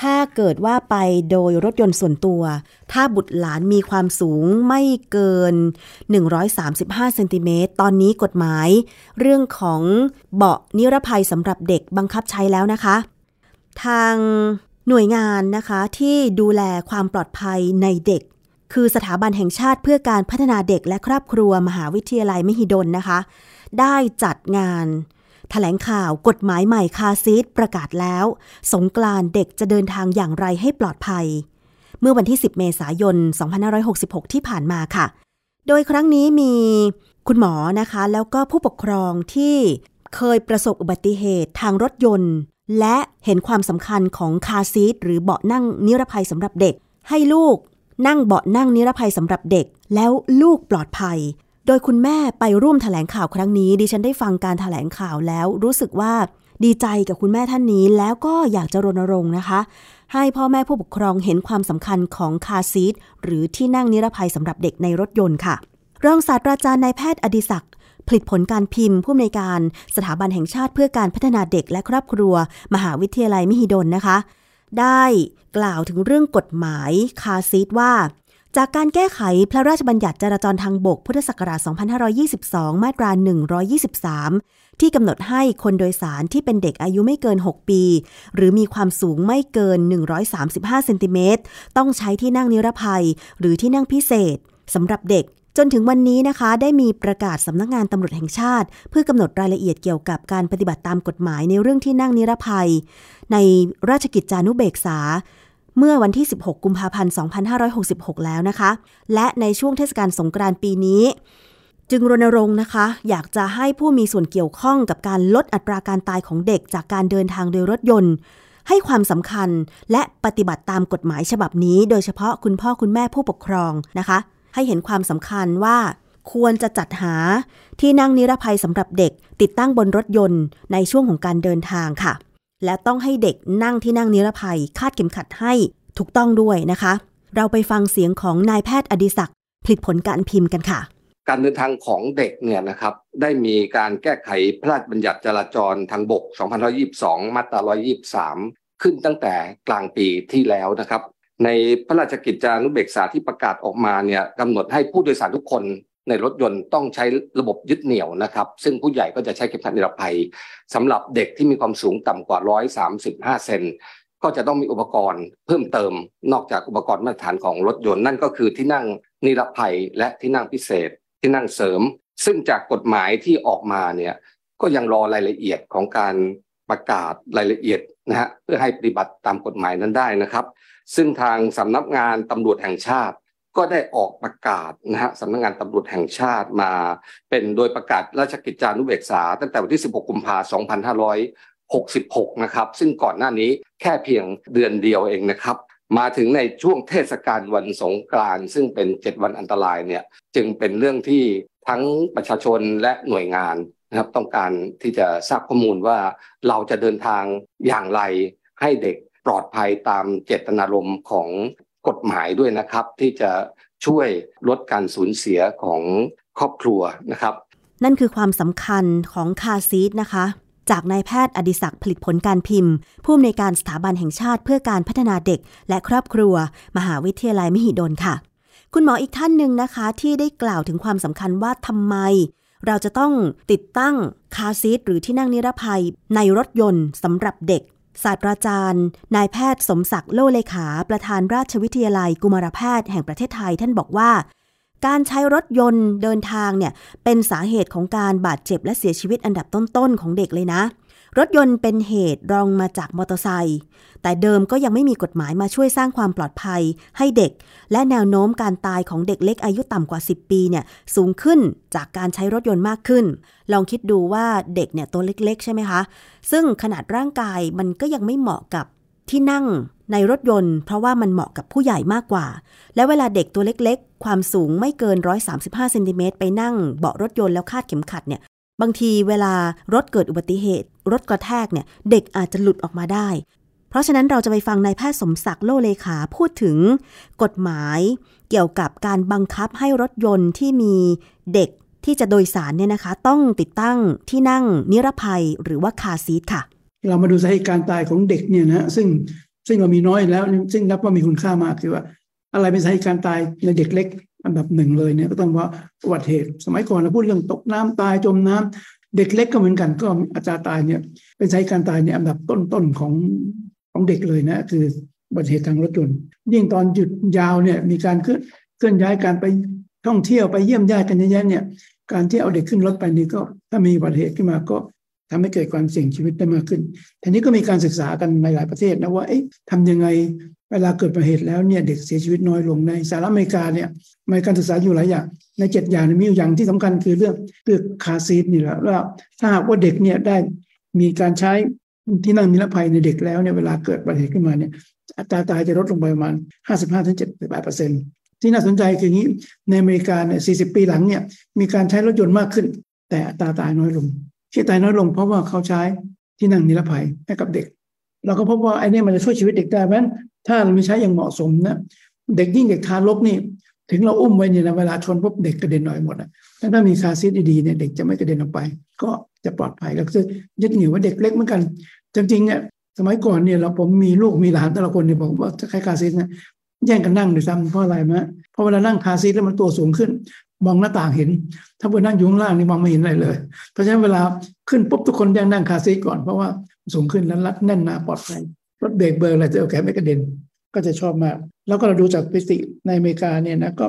ถ้าเกิดว่าไปโดยรถยนต์ส่วนตัว ถ้าบุตรหลานมีความสูงไม่เกิน 135เซนติเมตรตอนนี้กฎหมาย เรื่องของเบาะนิรภัยสำหรับเด็กบังคับใช้แล้วนะคะ ทางหน่วยงานนะคะที่ดูแลความปลอดภัยในเด็ก คือสถาบันแห่งชาติเพื่อการพัฒนาเด็กและครอบครัวมหาวิทยาลัยมหิดลนะคะ ได้จัดงานถแถลงข่าวกฎหมายใหม่คาซีดประกาศแล้ว สงกรานเด็กจะเดินทางอย่างไรให้ปลอดภัย เมื่อวันที่ 10 เมษายน 2566 ที่ผ่านมาค่ะ โดยครั้งนี้มีคุณหมอนะคะ แล้วก็ผู้ปกครองที่เคยประสบอุบัติเหตุทางรถยนต์ และเห็นความสำคัญของคาซีทหรือเบาะนั่งนิรภัยสำหรับเด็ก ให้ลูกนั่งเบาะนั่งนิรภัยสำหรับเด็ก แล้วลูกปลอดภัย โดยคุณแม่ไปร่วมถแถลงข่าวครั้งนี้ ดิฉันได้ฟังการถแถลงข่าวแล้ว รู้สึกว่าดีใจกับคุณแม่ท่านนี้ แล้วก็อยากจะรณรงค์นะคะ ให้พ่อแม่ผู้ปกครองเห็นความสำคัญของคาซีทหรือที่นั่งนิรภัยสำหรับเด็กในรถยนต์ค่ะ รองศาสตราจารย์นายแพทย์อดิศักดิ์ผลิตผลการพิมพ์ผู้อำนวยการสถาบันแห่งชาติเพื่อการพัฒนาเด็กและครอบครัว มหาวิทยาลัยมหิดลนะคะ ได้กล่าวถึงเรื่องกฎหมายคาซีดว่า จากการแก้ไขพระราชบัญญัติจราจรทางบกพุทธศักราช 2522 มาตรา 123 ที่กำหนดให้คนโดยสารที่เป็นเด็กอายุไม่เกิน 6 ปี หรือมีความสูงไม่เกิน 135 เซนติเมตร ต้องใช้ที่นั่งนิรภัย หรือที่นั่งพิเศษสำหรับเด็กจนถึงวันนี้นะคะ ได้มีประกาศสำนักงานตำรวจแห่งชาติ เพื่อกำหนดรายละเอียดเกี่ยวกับการปฏิบัติตามกฎหมายในเรื่องที่นั่งนิรภัย ในราชกิจจานุเบกษา เมื่อวันที่ 16 กุมภาพันธ์ 2566 แล้วนะคะ และในช่วงเทศกาลสงกรานต์ปีนี้ จึงรณรงค์นะคะ อยากจะให้ผู้มีส่วนเกี่ยวข้องกับการลดอัตราการตายของเด็กจากการเดินทางโดยรถยนต์ ให้ความสำคัญและปฏิบัติตามกฎหมายฉบับนี้ โดยเฉพาะคุณพ่อคุณแม่ผู้ปกครองนะคะ ให้เห็นความสำคัญว่าควรจะจัดหาที่นั่งนิรภัยสำหรับเด็กติดตั้งบนรถยนต์ในช่วงของการเดินทางค่ะ และต้องให้เด็กนั่งที่นั่งนิรภัย คาดเข็มขัดให้ถูกต้องด้วยนะคะ เราไปฟังเสียงของนายแพทย์อดิศักดิ์ผลิตผลการพิมพ์กันค่ะ การเดินทางของเด็กเนี่ยนะครับ ได้มีการแก้ไขพระราชบัญญัติจราจรทางบก 2522 มาตรา 123 ขึ้นตั้งแต่กลางปีที่แล้วนะครับ ในพระราชกิจจานุเบกษาที่ประกาศออกมาเนี่ยกำหนดให้ผู้โดยสารทุกคน ในรถยนต์ต้องใช้ระบบยึดเหนี่ยวนะครับ ซึ่งผู้ใหญ่ก็จะใช้เข็มขัดนิรภัยสำหรับเด็กที่มีความสูงต่ำกว่า 135 เซนก็จะต้องมีอุปกรณ์เพิ่มเติม นอกจากอุปกรณ์มาตรฐานของรถยนต์นั่นก็คือที่นั่งนิรภัยและที่นั่งพิเศษ ที่นั่งเสริม ซึ่งจากกฎหมายที่ออกมาเนี่ยก็ยังรอรายละเอียดของการประกาศรายละเอียดนะฮะเพื่อให้ปฏิบัติตามกฎหมายนั้นได้นะครับ ซึ่งทางสำนักงานตำรวจแห่งชาติ ก็ได้ออกประกาศนะฮะสำนักงานตำรวจแห่งชาติมาเป็นโดยประกาศราชกิจจานุเบกษา ตั้งแต่วันที่ 16 กุมภาพันธ์2566 นะครับ ซึ่งก่อนหน้านี้แค่เพียงเดือนเดียวเองนะครับ มาถึงในช่วงเทศกาลวันสงกรานต์ซึ่งเป็น 7 วันอันตรายเนี่ยจึงเป็นเรื่องที่ทั้งประชาชนและหน่วยงานนะครับต้องการที่จะทราบข้อมูลว่าเราจะเดินทางอย่างไรให้เด็กปลอดภัยตามเจตนารมณ์ของ กฎหมายด้วยนะครับ ที่จะช่วยลดการสูญเสียของครอบครัวนะครับ นั่นคือความสำคัญของคาซีดนะคะ จากนายแพทย์อดิศักดิ์ผลิตผลการพิมพ์ ผู้อำนวยการสถาบันแห่งชาติเพื่อการพัฒนาเด็ก และครอบครัว มหาวิทยาลัยมหิดลค่ะ คุณหมออีกท่านหนึ่งนะคะ ที่ได้กล่าวถึงความสำคัญว่าทำไม เราจะต้องติดตั้งคาซีทหรือที่นั่งนิรภัยในรถยนต์สำหรับเด็ก ศาสตราจารย์ นายแพทย์สมศักดิ์โลเลขา ประธานราชวิทยาลัยกุมารแพทย์แห่งประเทศไทย ท่านบอกว่า การใช้รถยนต์เดินทางเนี่ยเป็นสาเหตุของการบาดเจ็บและเสียชีวิตอันดับต้นๆของเด็กเลยนะ รถยนต์เป็นเหตุรองมาจากมอเตอร์ไซค์แต่เดิมก็ยังไม่มีกฎหมายมาช่วยสร้างความปลอดภัยให้เด็ก และแนวโน้มการตายของเด็กเล็กอายุต่ำกว่า 10 ปีเนี่ยสูงขึ้นจากการใช้รถยนต์มากขึ้น ลองคิดดูว่าเด็กเนี่ยตัวเล็กๆ ใช่ไหมคะ ซึ่งขนาดร่างกายมันก็ยังไม่เหมาะกับที่นั่งในรถยนต์ เพราะว่ามันเหมาะกับผู้ใหญ่มากกว่า และเวลาเด็กตัวเล็กๆ ความสูงไม่เกิน 135เซนติเมตรไปนั่งเบาะรถยนต์แล้วคาดเข็มขัดเนี่ย บางทีเวลารถเกิดอุบัติเหตุ รถกระแทกเนี่ยเด็กอาจจะหลุดออกมาได้ เพราะฉะนั้นเราจะไปฟังนายแพทย์สมศักดิ์โลเลขาพูดถึง กฎหมาย เกี่ยวกับการบังคับให้รถยนต์ที่มีเด็กที่จะโดยสารเนี่ยนะคะ ต้องติดตั้งที่นั่งนิรภัยหรือว่าคาซีทค่ะ เรามาดูสาเหตุการตายของเด็กเนี่ยนะซึ่งซึ่งเรามีน้อยแล้วซึ่งนับว่ามีคุณค่ามากคือว่า อะไรเป็นสาเหตุการตายในเด็กเล็ก อันดับหนึ่งเลยเนี่ยก็ต้องว่าอุบัติเหตุ สมัยก่อนเราพูดเรื่องตกน้ำตายจมน้ำเด็กเล็กก็เหมือนกันก็อาจารย์ตายเนี่ยเป็นสาเหตุการตายเนี่ยอันดับต้นๆของของเด็กเลยนะคืออุบัติเหตุทางรถยนต์ยิ่งตอนหยุดยาวเนี่ยมีการเคลื่อนเคลื่อนย้ายการไปท่องเที่ยวไปเยี่ยมญาติกันเยอะๆเนี่ยการที่เอาเด็กขึ้นรถไปนี่ก็ถ้ามีอุบัติเหตุขึ้นมาก็ทำให้เกิดความเสี่ยงชีวิตได้มากขึ้นทีนี้ก็มีการศึกษากันในหลายประเทศนะว่าเอ๊ะทำยังไง เวลาเกิดประเหตุแล้วเนี่ยเด็กเสียชีวิตน้อยลงในสหรัฐอเมริกาเนี่ยมีการศึกษาอยู่หลายอย่างในเจ็ดอย่างมีอยู่อย่างที่สำคัญคือเรื่องเรื่องคาซีดนี่แหละว่าถ้าหากว่าเด็กเนี่ยได้มีการใช้ที่นั่งนิรภัยในเด็กแล้วเนี่ยเวลาเกิดประเหตุขึ้นมาเนี่ยอัตราตายจะลดลงไปประมาณ 55ถึง78เปอร์เซ็นต์ที่น่าสนใจคืออย่างนี้ในอเมริกาเนี่ย 40 ปีหลังเนี่ยมีการใช้รถยนต์มากขึ้น แต่อัตราตายน้อยลงที่ตายน้อยลงเพราะว่าเขาใช้ที่นั่งนิรภัยให้กับเด็กเราก็พบว่าไอ้นี่มันจะช่วยชีวิตเด็กได้เพราะฉะนั้น ถ้าเราไม่ใช้อย่างเหมาะสมนะเด็กยิ่งเด็กทารกนี่ ถึงเราอุ้มไว้เนี่ยนะเวลาชนปุ๊บเด็กกระเด็นหน่อยหมดอะถ้ามีคาซีทดีๆเนี่ยเด็กจะไม่กระเด็นออกไป ก็จะปลอดภัยแล้วก็ยึดเหนี่ยวว่าเด็กเล็กเหมือนกัน จริงๆเนี่ยสมัยก่อนเนี่ยเราผมมีลูกมีหลานแต่ละคนเนี่ยบอกว่าจะใช้คาซีทนะแย่งกันนั่งด้วยซ้ำเพราะอะไรมะเพราะเวลานั่งคาซีทแล้วมันตัวสูงขึ้น มองหน้าต่างเห็น ถ้าเพื่อนั่งอยู่ข้างล่างนี่มองไม่เห็นอะไรเลย เพราะฉะนั้นเวลาขึ้นปุ๊บทุกคนแย่งนั่งคาซีทก่อนเพราะว่าสูงขึ้นแล้วรัดแน่นหนาปลอดภัย รถเบรกเบอร์อะไรจะเอาแขนไม่กระเด็นก็จะชอบมาก แล้วก็เราดูจากพิสิในอเมริกาเนี่ยนะก็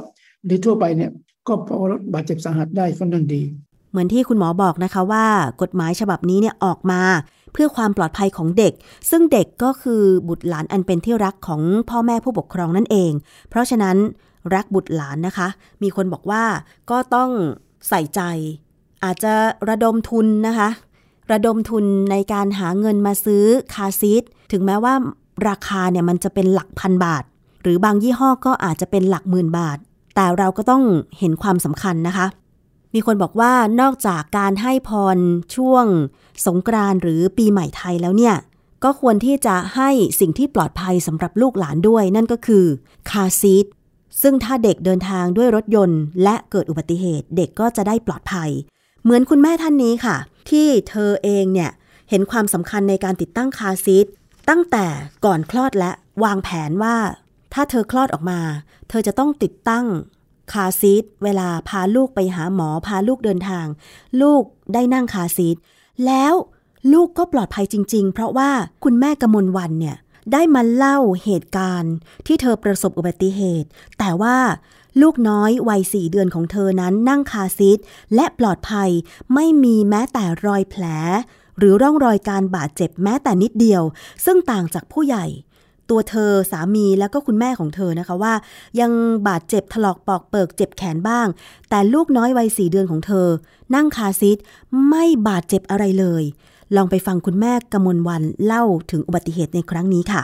ดีทั่วไปเนี่ยก็เพราะบาดเจ็บสาหัสได้ค่อนข้างดี เหมือนที่คุณหมอบอกนะคะว่า กฎหมายฉบับนี้เนี่ยออกมา เพื่อความปลอดภัยของเด็ก ซึ่งเด็กก็คือบุตรหลานอันเป็นที่รักของพ่อแม่ผู้ปกครองนั่นเอง เพราะฉะนั้นรักบุตรหลานนะคะ มีคนบอกว่าก็ต้องใส่ใจ อาจจะระดมทุนนะคะ ระดมทุนในการหาเงินมาซื้อคาซีท ถึงแม้ว่าราคาเนี่ยมันจะเป็นหลักพันบาท หรือบางยี่ห้อก็อาจจะเป็นหลักหมื่นบาท แต่เราก็ต้องเห็นความสำคัญนะคะ มีคนบอกว่านอกจากการให้พรช่วง สงกรานต์หรือปีใหม่ไทยแล้วเนี่ย ก็ควรที่จะให้สิ่งที่ปลอดภัยสำหรับลูกหลานด้วย นั่นก็คือคาซีทซึ่งถ้าเด็กเดินทางด้วยรถยนต์ และเกิดอุบัติเหตุ เด็กก็จะได้ปลอดภัย เหมือนคุณแม่ท่านนี้ค่ะ ที่เธอเองเนี่ยเห็นความสำคัญในการติดตั้งคาซีท ตั้งแต่ก่อนคลอดและวางแผนว่า ถ้าเธอคลอดออกมา เธอจะต้องติดตั้งคาซีทเวลาพาลูกไปหาหมอพาลูกเดินทาง ลูกได้นั่งคาซีทแล้วลูกก็ปลอดภัยจริง ๆ เพราะว่าคุณแม่กมลวันเนี่ยได้มาเล่าเหตุการณ์ที่เธอประสบอุบัติเหตุ แต่ว่าลูกน้อยวัยสี่เดือนของเธอนั้นนั่งคาซีทและปลอดภัยไม่มีแม้แต่รอยแผล หรือร่องรอยการบาดเจ็บแม้แต่นิดเดียว ซึ่งต่างจากผู้ใหญ่ ตัวเธอสามีแล้วก็คุณแม่ของเธอนะคะว่า ยังบาดเจ็บถลอกปอกเปิกเจ็บแขนบ้าง แต่ลูกน้อยวัยสี่เดือนของเธอ นั่งคาซีทไม่บาดเจ็บอะไรเลย ลองไปฟังคุณแม่กมลวันเล่าถึงอุบัติเหตุในครั้งนี้ค่ะ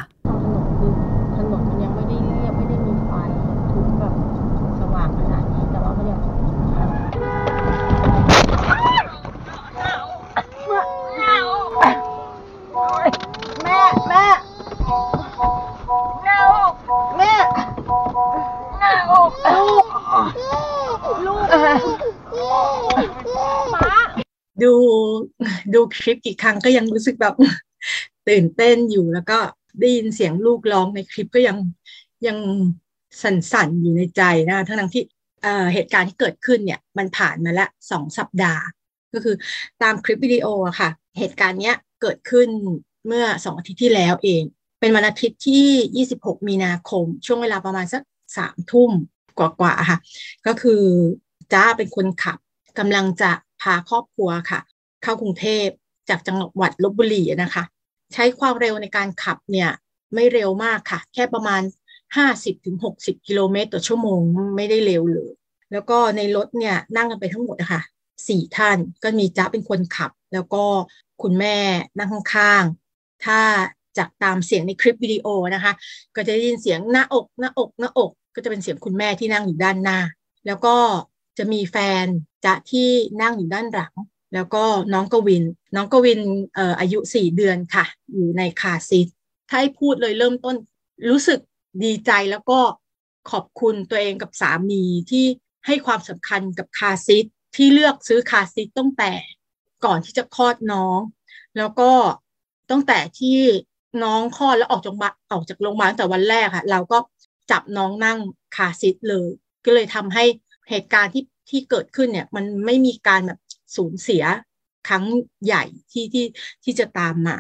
ลูกดูดูคลิปกี่ครั้งก็ยังรู้สึกแบบ ตื่นเต้นอยู่แล้วก็ได้ยินเสียงลูกร้องในคลิปก็ยังยังสั่นๆอยู่ในใจนะทั้งทั้งที่เหตุการณ์ที่เกิดขึ้นเนี่ยมันผ่านมาแล้วสองสัปดาห์ ก็คือตามคลิปวิดีโออะค่ะ เหตุการณ์เนี้ยเกิดขึ้นเมื่อสองอาทิตย์ที่แล้วเอง เป็นวันอาทิตย์ที่ 26 มีนาคม ช่วงเวลาประมาณสักสามทุ่ม กว่าๆค่ะ ก็คือจ้าเป็นคนขับกำลังจะพาครอบครัวค่ะ เข้ากรุงเทพจากจังหวัดลบบุรีนะคะ ใช้ความเร็วในการขับเนี่ยไม่เร็วมากค่ะ แค่ประมาณ 50-60 กิโลเมตรต่อชั่วโมงไม่ได้เร็วเลย แล้วก็ในรถเนี่ยนั่งกันไปทั้งหมดนะคะสี่ท่านก็มีจ้าเป็นคนขับ แล้วก็คุณแม่นั่งข้างๆถ้าจากตามเสียงในคลิปวิดีโอนะคะ ก็จะได้ยินเสียงหน้าอกหน้าอกหน้าอก ก็จะเป็นเสียงคุณแม่ที่นั่งอยู่ด้านหน้า แล้วก็จะมีแฟนจะที่นั่งอยู่ด้านหลัง แล้วก็น้องกวิน น้องกวินเอ่ออายุสี่เดือนค่ะ อยู่ในคาซิทถ้าให้พูดเลยเริ่มต้นรู้สึกดีใจแล้วก็ขอบคุณตัวเองกับสามีที่ให้ความสำคัญกับคาซิทที่เลือกซื้อคาซิทตั้งแต่ก่อนที่จะคลอดน้อง แล้วก็ตั้งแต่ที่น้องคลอดแล้วออกจากออกจากโรงพยาบาลแต่วันแรกค่ะ เราก็ จับน้องนั่งคาซิทเลย ก็เลยทำให้เหตุการณ์ที่ที่เกิดขึ้นเนี่ย มันไม่มีการแบบสูญเสียครั้งใหญ่ที่ที่ที่จะตามมา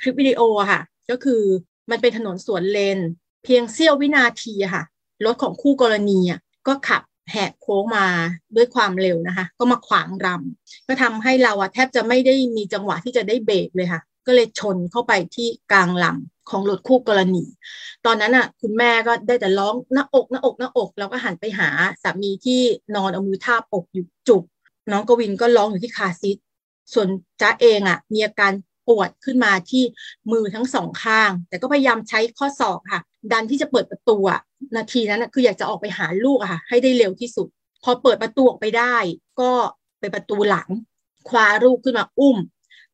คลิปวิดีโอค่ะ ก็คือมันเป็นถนนสวนเลน เพียงเสี้ยววินาทีค่ะรถของคู่กรณีอะก็ขับแหกโค้งมาด้วยความเร็วนะคะ ก็มาขวางรำก็ทำให้เราอะแทบจะไม่ได้มีจังหวะที่จะได้เบรกเลยค่ะ ก็เลยชนเข้าไปที่กลางหลำของรถคู่กรณี ตอนนั้นอะ คุณแม่ก็ได้แต่ร้องหน้าอกหน้าอกหน้าอก แล้วก็หันไปหาสามีที่นอนเอามือทาบอกอยู่จุกน้องกวินก็ร้องอยู่ที่คาซิทส่วนจ้าเองอะ มีอาการปวดขึ้นมาที่มือทั้งสองข้าง แต่ก็พยายามใช้ข้อศอกค่ะ ดันที่จะเปิดประตูอะนาทีนั้นคืออยากจะออกไปหาลูกค่ะ ให้ได้เร็วที่สุด พอเปิดประตูออกไปได้ ก็ไปประตูหลัง คว้าลูกขึ้นมาอุ้ม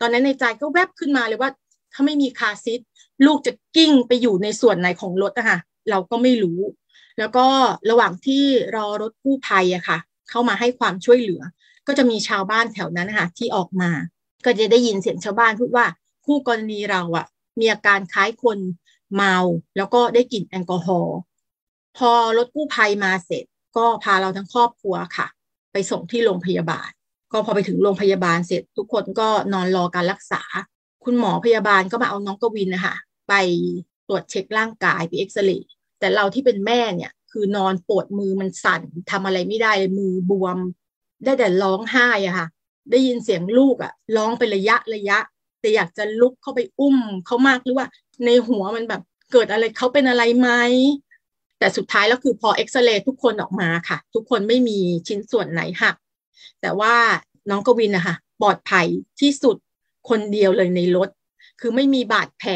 ตอนนั้นในใจก็แวบขึ้นมาเลยว่า ถ้าไม่มีคาซิทลูกจะกิ้งไปอยู่ในส่วนไหนของรถอะค่ะเราก็ไม่รู้ แล้วก็ระหว่างที่รอรถกู้ภัยอะค่ะ เข้ามาให้ความช่วยเหลือ ก็จะมีชาวบ้านแถวนั้นนะคะที่ออกมา ก็จะได้ยินเสียงชาวบ้านพูดว่าคู่กรณีเราอะมีอาการคล้ายคนเมา แล้วก็ได้กลิ่นแอลกอฮอล์พอรถกู้ภัยมาเสร็จ ก็พาเราทั้งครอบครัวค่ะ ไปส่งที่โรงพยาบาล ก็พอไปถึงโรงพยาบาลเสร็จ ทุกคนก็นอนรอการรักษา คุณหมอพยาบาลก็มาเอาน้องกวินนะคะไปตรวจเช็คร่างกายไปเอ็กซเรย์แต่เราที่เป็นแม่เนี่ย คือนอนปวดมือมันสั่นทำอะไรไม่ได้เลยมือบวม ได้แต่ร้องไห้อะค่ะ ได้ยินเสียงลูกอะร้องเป็นระยะระยะ แต่อยากจะลุกเข้าไปอุ้มเขามากหรือว่า ในหัวมันแบบเกิดอะไรเขาเป็นอะไรไหมแต่สุดท้ายแล้วคือพอเอ็กซเรย์ทุกคนออกมาค่ะ ทุกคนไม่มีชิ้นส่วนไหนหัก แต่ว่าน้องกวินนะคะปลอดภัยที่สุดคนเดียวเลยในรถ คือไม่มีบาดแผล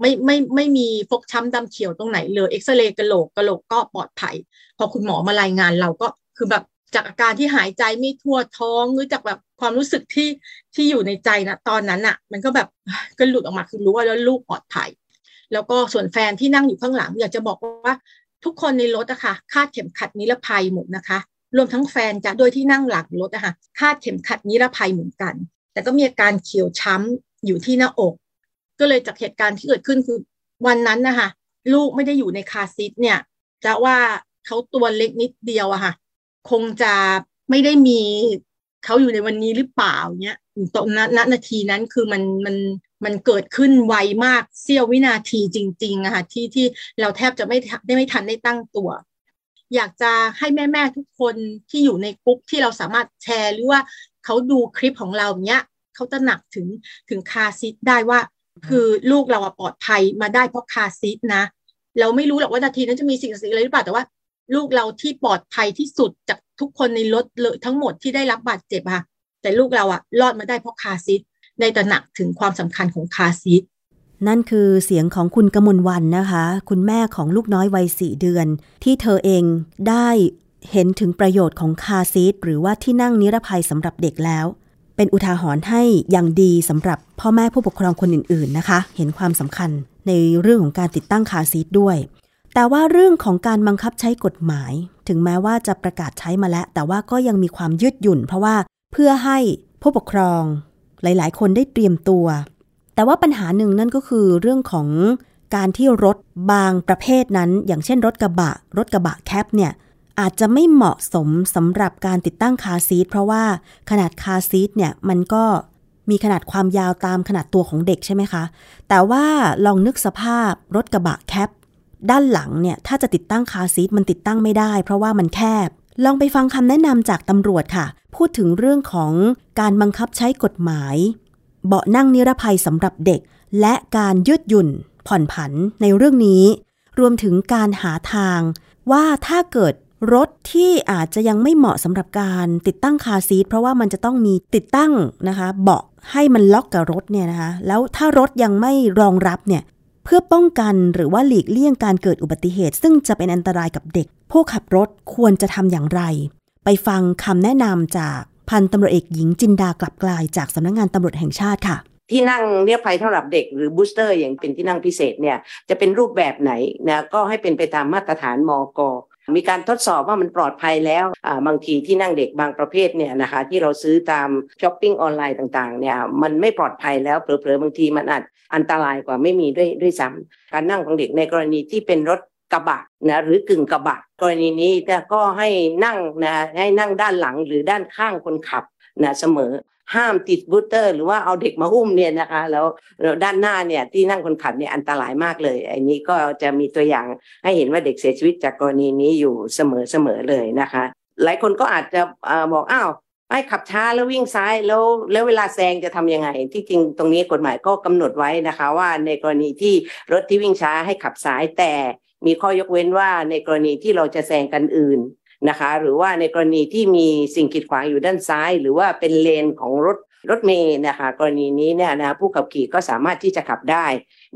ไม่ไม่ไม่มีฟกช้ำดำเขียวตรงไหนเลยเอ็กซเรย์กระโหลกกระโหลกก็ปลอดภัย พอคุณหมอมารายงานเราก็คือแบบจากอาการที่หายใจไม่ทั่วท้องหรือจากแบบความรู้สึกที่ที่อยู่ในใจนะตอนนั้นอะ่ะ มันก็แบบก็หลุดออกมาคือรู้ว่าแล้วลูกปลอดภัย แล้วก็ส่วนแฟนที่นั่งอยู่ข้างหลัง อยากจะบอกว่าทุกคนในรถอะค่ะคาดเข็มขัดนิรภัยหมดนะคะ รวมทั้งแฟนจ้ะโดยที่นั่งหลังรถอะค่ะคาดเข็มขัดนิรภัยเหมือนกัน แต่ก็มีอาการเขียวช้ำอยู่ที่หน้าอก ก็เลยจากเหตุการณ์ที่เกิดขึ้นคือวันนั้นนะคะลูกไม่ได้อยู่ในคาซิทเนี่ยจะว่าเขาตัวเล็กนิดเดียวอะค่ะ คงจะไม่ได้มีเขาอยู่ในวันนี้หรือเปล่าเนี่ยตรงนั้นนาทีนั้นคือมันมันมันเกิดขึ้นไวมากเสี้ยววินาทีจริงๆอะค่ะที่ที่เราแทบจะไม่ได้ไม่ทันได้ตั้งตัว อยากจะให้แม่ ๆ ทุกคนที่อยู่ในกลุ่มที่เราสามารถแชร์หรือว่าเขาดูคลิปของเราเนี้ยเขาจะหนักถึงถึงคาซิทได้ว่า คือลูกเราปลอดภัยมาได้เพราะคาซิทนะ เราไม่รู้หรอกว่านาทีนั้นจะมีสิ่งศักดิ์สิทธิ์อะไรหรือเปล่าแต่ว่า ลูกเราที่ปลอดภัยที่สุดจากทุกคนในรถเลยทั้งหมดที่ได้รับบาดเจ็บค่ะแต่ลูกเราอะรอดมาได้เพราะคาซิทในตระหนักถึงความสำคัญของคาซิท นั่นคือเสียงของคุณกมลวันนะคะ คุณแม่ของลูกน้อยวัยสี่เดือน ที่เธอเองได้เห็นถึงประโยชน์ของคาซีทหรือว่าที่นั่งนิรภัยสำหรับเด็กแล้ว เป็นอุทาหรณ์ให้อย่างดีสำหรับพ่อแม่ผู้ปกครองคนอื่นๆนะคะ เห็นความสำคัญในเรื่องของการติดตั้งคาซีทด้วย แต่ว่าเรื่องของการบังคับใช้กฎหมาย ถึงแม้ว่าจะประกาศใช้มาแล้ว แต่ว่าก็ยังมีความยืดหยุ่น เพราะว่าเพื่อให้ผู้ปกครอง หลาย ๆ คนได้เตรียมตัว แต่ว่าปัญหาหนึ่งนั่นก็คือเรื่องของการที่รถบางประเภทนั้น อย่างเช่นรถกระบะ รถกระบะแคปเนี่ยอาจจะไม่เหมาะสมสำหรับการติดตั้งคาซีทเพราะว่าขนาดคาซีทเนี่ยมันก็มีขนาดความยาวตามขนาดตัวของเด็กใช่ไหมคะ แต่ว่าลองนึกสภาพรถกระบะแคปด้านหลังเนี่ยถ้าจะติดตั้งคาซีทมันติดตั้งไม่ได้ เพราะว่ามันแคบ ลองไปฟังคำแนะนำจากตำรวจค่ะ พูดถึงเรื่องของการบังคับใช้กฎหมาย เบาะนั่งนิรภัยสำหรับเด็ก และการยืดหยุ่น ผ่อนผันในเรื่องนี้ รวมถึงการหาทาง ว่าถ้าเกิดรถที่อาจจะยังไม่เหมาะสำหรับการติดตั้งคาซีทเพราะว่ามันจะต้องมีติดตั้งนะคะ เบาะให้มันล็อกกับรถเนี่ยนะคะแล้วถ้ารถยังไม่รองรับเนี่ยเพื่อป้องกันหรือว่าหลีกเลี่ยงการเกิดอุบัติเหตุ ซึ่งจะเป็นอันตรายกับเด็ก ผู้ขับรถควรจะทำอย่างไร ไปฟังคำแนะนำจาก พันตำรวจเอกหญิงจินดากลับกลายจากสำนักงงานตำรวจแห่งชาติค่ะที่นั่งเรียกภัยสำหรับเด็กหรือ booster อย่างเป็นที่นั่งพิเศษเนี่ยจะเป็นรูปแบบไหนนะก็ให้เป็นไปตามมาตรฐานมอก. มีการทดสอบว่ามันปลอดภัยแล้วบางทีที่นั่งเด็กบางประเภทเนี่ยนะคะที่เราซื้อตามช้อปปิ้งออนไลน์ต่างๆเนี่ยมันไม่ปลอดภัยแล้วเผลอๆบางทีมันอาจอันตรายกว่าไม่มีด้วยด้วยซ้ำการนั่งของเด็กในกรณีที่เป็นรถ กระบะนะหรือกึ่งกระบะ กรณีนี้แต่ก็ให้นั่งนะให้นั่งด้านหลังหรือด้านข้างคนขับนะเสมอห้ามติดบูตเตอร์ หรือว่าเอาเด็กมาหุ้มเนี่ยนะคะแล้วด้านหน้าเนี่ยที่นั่งคนขับเนี่ยอันตรายมากเลยอันนี้ก็จะมีตัวอย่างให้เห็นว่าเด็กเสียชีวิตจากกรณีนี้อยู่เสมอเสมอเลยนะคะ หลายคนก็อาจจะบอกอ้าวไอ้ขับช้าแล้ววิ่งซ้ายแล้วแล้วเวลาแซงจะทํำยังไง ที่จริงตรงนี้กฎหมายก็กำหนดไว้นะคะ ว่าในกรณีที่รถที่วิ่งช้าให้ขับซ้ายแต่ มีข้อยกเว้นว่าในกรณีที่เราจะแซงกันอื่นนะคะ หรือว่าในกรณีที่มีสิ่งกีดขวางอยู่ด้านซ้าย หรือว่าเป็นเลนของรถรถเมย์นะคะ กรณีนี้เนี่ยนะผู้ขับขี่ก็สามารถที่จะขับได้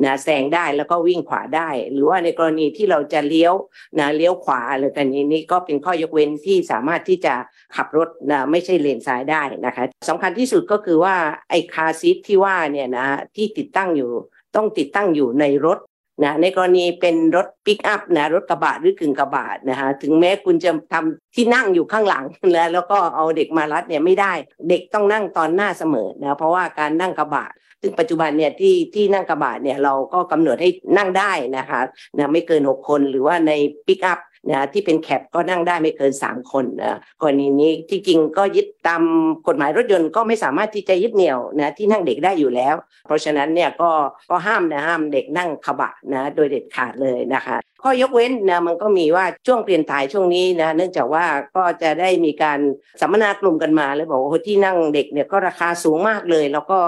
นะแซงได้แล้วก็วิ่งขวาได้ หรือว่าในกรณีที่เราจะเลี้ยวนะเลี้ยวขวาหรือกันนี้นี้ก็เป็นข้อยกเว้นที่สามารถที่จะขับรถนะไม่ใช่เลนซ้ายได้นะคะสำคัญที่สุดก็คือว่าไอ้คาซีทที่ว่าเนี่ยนะที่ติดตั้งอยู่ต้องติดตั้งอยู่ในรถ นะในกรณีเป็นรถปิกอัพนะรถกระบะหรือกึ่งกระบะนะคะถึงแม้คุณจะทำที่นั่งอยู่ข้างหลังแล้วแล้วก็เอาเด็กมารัดเนี่ยไม่ได้ เด็กต้องนั่งตอนหน้าเสมอนะเพราะว่าการนั่งกระบะซึ่งปัจจุบันเนี่ยที่ที่นั่งกระบะเนี่ยเราก็กำหนดให้นั่งได้นะคะนะไม่เกิน 6 คนหรือว่าในปิกอัพ นะที่เป็นแคปก็นั่งได้ไม่เกิน 3 คนนะกรณีนี้ที่จริงก็ยึดตามกฎหมายรถยนต์ก็ไม่สามารถที่จะยึดเหนี่ยวนะที่นั่งเด็กได้อยู่แล้ว เพราะฉะนั้นเนี่ยก็ก็ห้ามนะห้ามเด็กนั่งขบะนะโดยเด็ดขาดเลยนะคะข้อยกเว้นนะมันก็มีว่าช่วงเปลี่ยนถ่ายช่วงนี้นะเนื่องจากว่าก็จะได้มีการสัมมนากลุ่มกันมาเลยบอกว่าที่นั่งเด็กเนี่ยก็ราคาสูงมากเลย แล้วก็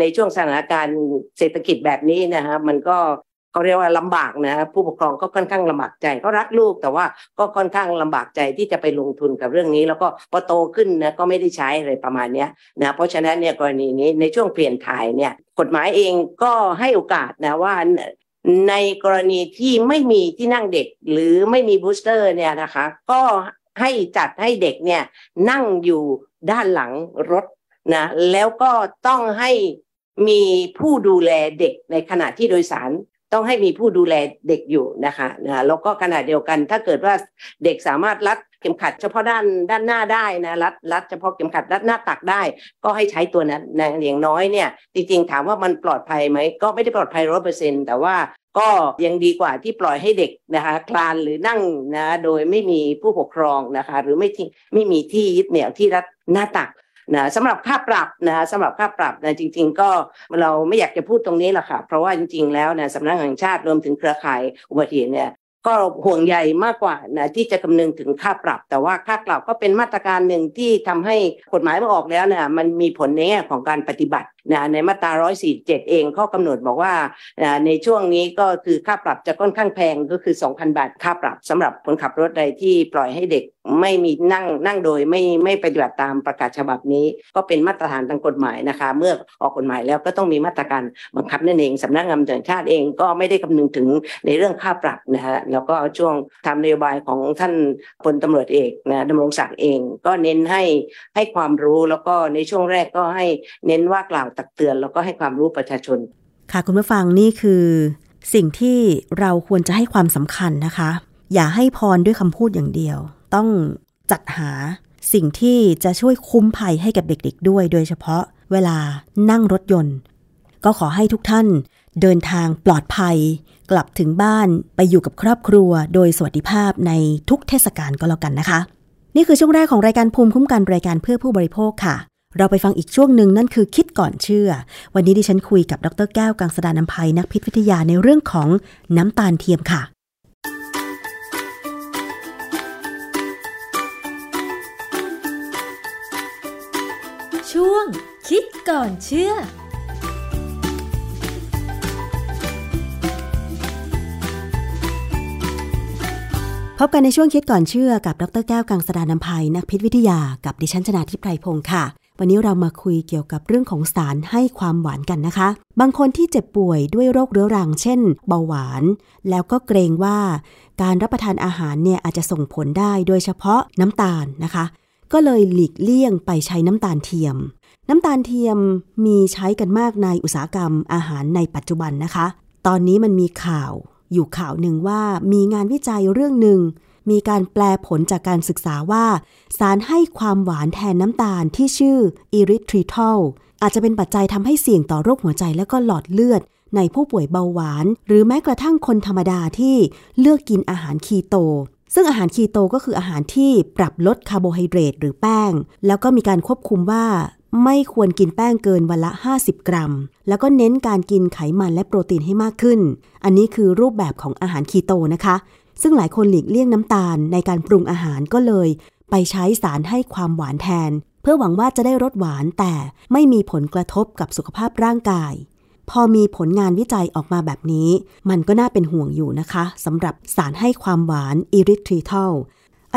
ในช่วงสถานการณ์เศรษฐกิจแบบนี้นะฮะมันก็ เขาเรียกว่าลำบากนะผู้ปกครองก็ค่อนข้างลำบากใจก็รักลูกแต่ว่าก็ค่อนข้างลำบากใจที่จะไปลงทุนกับเรื่องนี้ แล้วก็พอโตขึ้นนะก็ไม่ได้ใช้อะไรประมาณนี้นะเพราะฉะนั้นเนี่ยกรณีนี้ในช่วงเปลี่ยนถ่ายเนี่ยกฎหมายเองก็ให้โอกาสนะว่าในกรณีที่ไม่มีที่นั่งเด็กหรือไม่มีบูสเตอร์เนี่ยนะคะ ก็ให้จัดให้เด็กเนี่ยนั่งอยู่ด้านหลังรถนะแล้วก็ต้องให้มีผู้ดูแลเด็กในขณะที่โดยสาร ต้องให้มีผู้ดูแลเด็กอยู่นะคะนะแล้วก็ขณะเดียวกันถ้าเกิดว่าเด็กสามารถรัดเข็มขัดเฉพาะด้านด้านหน้าได้นะรัดรัดเฉพาะเข็มขัดรัดหน้าตักได้ ก็ให้ใช้ตัวนั้นนะอย่างน้อยเนี่ยจริงๆถามว่ามันปลอดภัยไหมก็ไม่ได้ปลอดภัยร้อยเปอร์เซ็นต์แต่ว่าก็ยังดีกว่าที่ปล่อยให้เด็กนะคะคลานหรือนั่งนะโดยไม่มีผู้ปกครองนะคะ หรือไม่ที่ไม่มีที่ยึดเหนี่ยวที่รัดหน้าตัก นะสำหรับค่าปรับนะสำหรับค่าปรับนะจริง ๆ ก็เราไม่อยากจะพูดตรงนี้หรอกค่ะ เพราะว่าจริง ๆ แล้วนะสำนักงานแห่งชาติรวมถึงเครือข่ายอุบัติเหตุเนี่ยก็ห่วงใยมากกว่านะที่จะคำนึงถึงค่าปรับ แต่ว่าค่าปรับก็เป็นมาตรการหนึ่งที่ทำให้กฎหมายมาออกแล้วนะมันมีผลในแง่ของการปฏิบัติ นะในมาตรา 147 เองข้อกำหนดบอกว่าในช่วงนี้ก็คือค่าปรับจะค่อนข้างแพงก็คือ 2,000 บาทค่าปรับสำหรับคนขับรถใดที่ปล่อยให้เด็กไม่มีนั่งนั่งโดยไม่ไม่ปฏิบัติตามประกาศฉบับนี้ ก็เป็นมาตรฐานทางกฎหมายนะคะ เมื่อออกกฎหมายแล้วก็ต้องมีมาตรการบังคับนั่นเองสำนักงานตำรวจชาติเองก็ไม่ได้คำนึงถึงในเรื่องค่าปรับนะฮะแล้วก็ช่วงทำนโยบายของท่านพลตำรวจเอกนะดำรงศักดิ์เองก็เน้นให้ให้ความรู้แล้วก็ในช่วงแรกก็ให้เน้นว่ากล่าวตักเตือนแล้วก็ให้ความรู้ประชาชน ค่ะคุณผู้ฟังนี่คือ สิ่งที่เราควรจะให้ความสำคัญนะคะ อย่าให้พรด้วยคำพูดอย่างเดียว ต้องจัดหาสิ่งที่จะช่วยคุ้มภัยให้กับเด็กๆด้วย โดยเฉพาะเวลานั่งรถยนต์ ก็ขอให้ทุกท่านเดินทางปลอดภัย กลับถึงบ้านไปอยู่กับครอบครัว โดยสวัสดิภาพในทุกเทศกาลก็แล้วกันนะคะ นี่คือช่วงแรกของรายการภูมิคุ้มกันรายการเพื่อผู้บริโภคค่ะ เราไปฟังอีกช่วงหนึ่งนั่นคือคิดก่อนเชื่อ วันนี้ดิฉันคุยกับดรแก้วกังสดานนภัยนักพิษวิทยาในเรื่องของน้ำตาลเทียมค่ะ ช่วงคิดก่อนเชื่อพบกันในช่วงคิดก่อนเชื่อกับ ดรแก้วกังสดานนภัยนักพิษวิทยา กับดิฉันชนาทิพไพรพงศ์ค่ะ วันนี้เรามาคุยเกี่ยวกับเรื่องของสารให้ความหวานกันนะคะ บางคนที่เจ็บป่วยด้วยโรคเรื้อรัง เช่น เบาหวาน แล้วก็เกรงว่า การรับประทานอาหารเนี่ยอาจจะส่งผลได้โดยเฉพาะน้ำตาลนะคะ ก็เลยหลีกเลี่ยงไปใช้น้ำตาลเทียม น้ำตาลเทียมมีใช้กันมากในอุตสาหกรรมอาหารในปัจจุบันนะคะ ตอนนี้มันมีข่าวอยู่ข่าวหนึ่งว่ามีงานวิจัยเรื่องหนึ่ง มีการแปลผลจากการศึกษาว่า สารให้ความหวานแทนน้ำตาลที่ชื่ออิริทริทอลอาจจะเป็นปัจจัยทำให้เสี่ยงต่อโรคหัวใจและก็หลอดเลือด ในผู้ป่วยเบาหวาน หรือแม้กระทั่งคนธรรมดาที่เลือกกินอาหารคีโต ซึ่งอาหารคีโตก็คืออาหารที่ปรับลดคาร์โบไฮเดรตหรือแป้ง แล้วก็มีการควบคุมว่าไม่ควรกินแป้งเกินวันละ 50 กรัม แล้วก็เน้นการกินไขมันและโปรตีนให้มากขึ้น อันนี้คือรูปแบบของอาหารคีโตนะคะ ซึ่งหลายคนหลีกเลี่ยงน้ำตาลในการปรุงอาหารก็เลย ไปใช้สารให้ความหวานแทน เพื่อหวังว่าจะได้รสหวานแต่ไม่มีผลกระทบกับสุขภาพร่างกาย พอมีผลงานวิจัยออกมาแบบนี้ มันก็น่าเป็นห่วงอยู่นะคะสำหรับสารให้ความหวานอิริทริทอล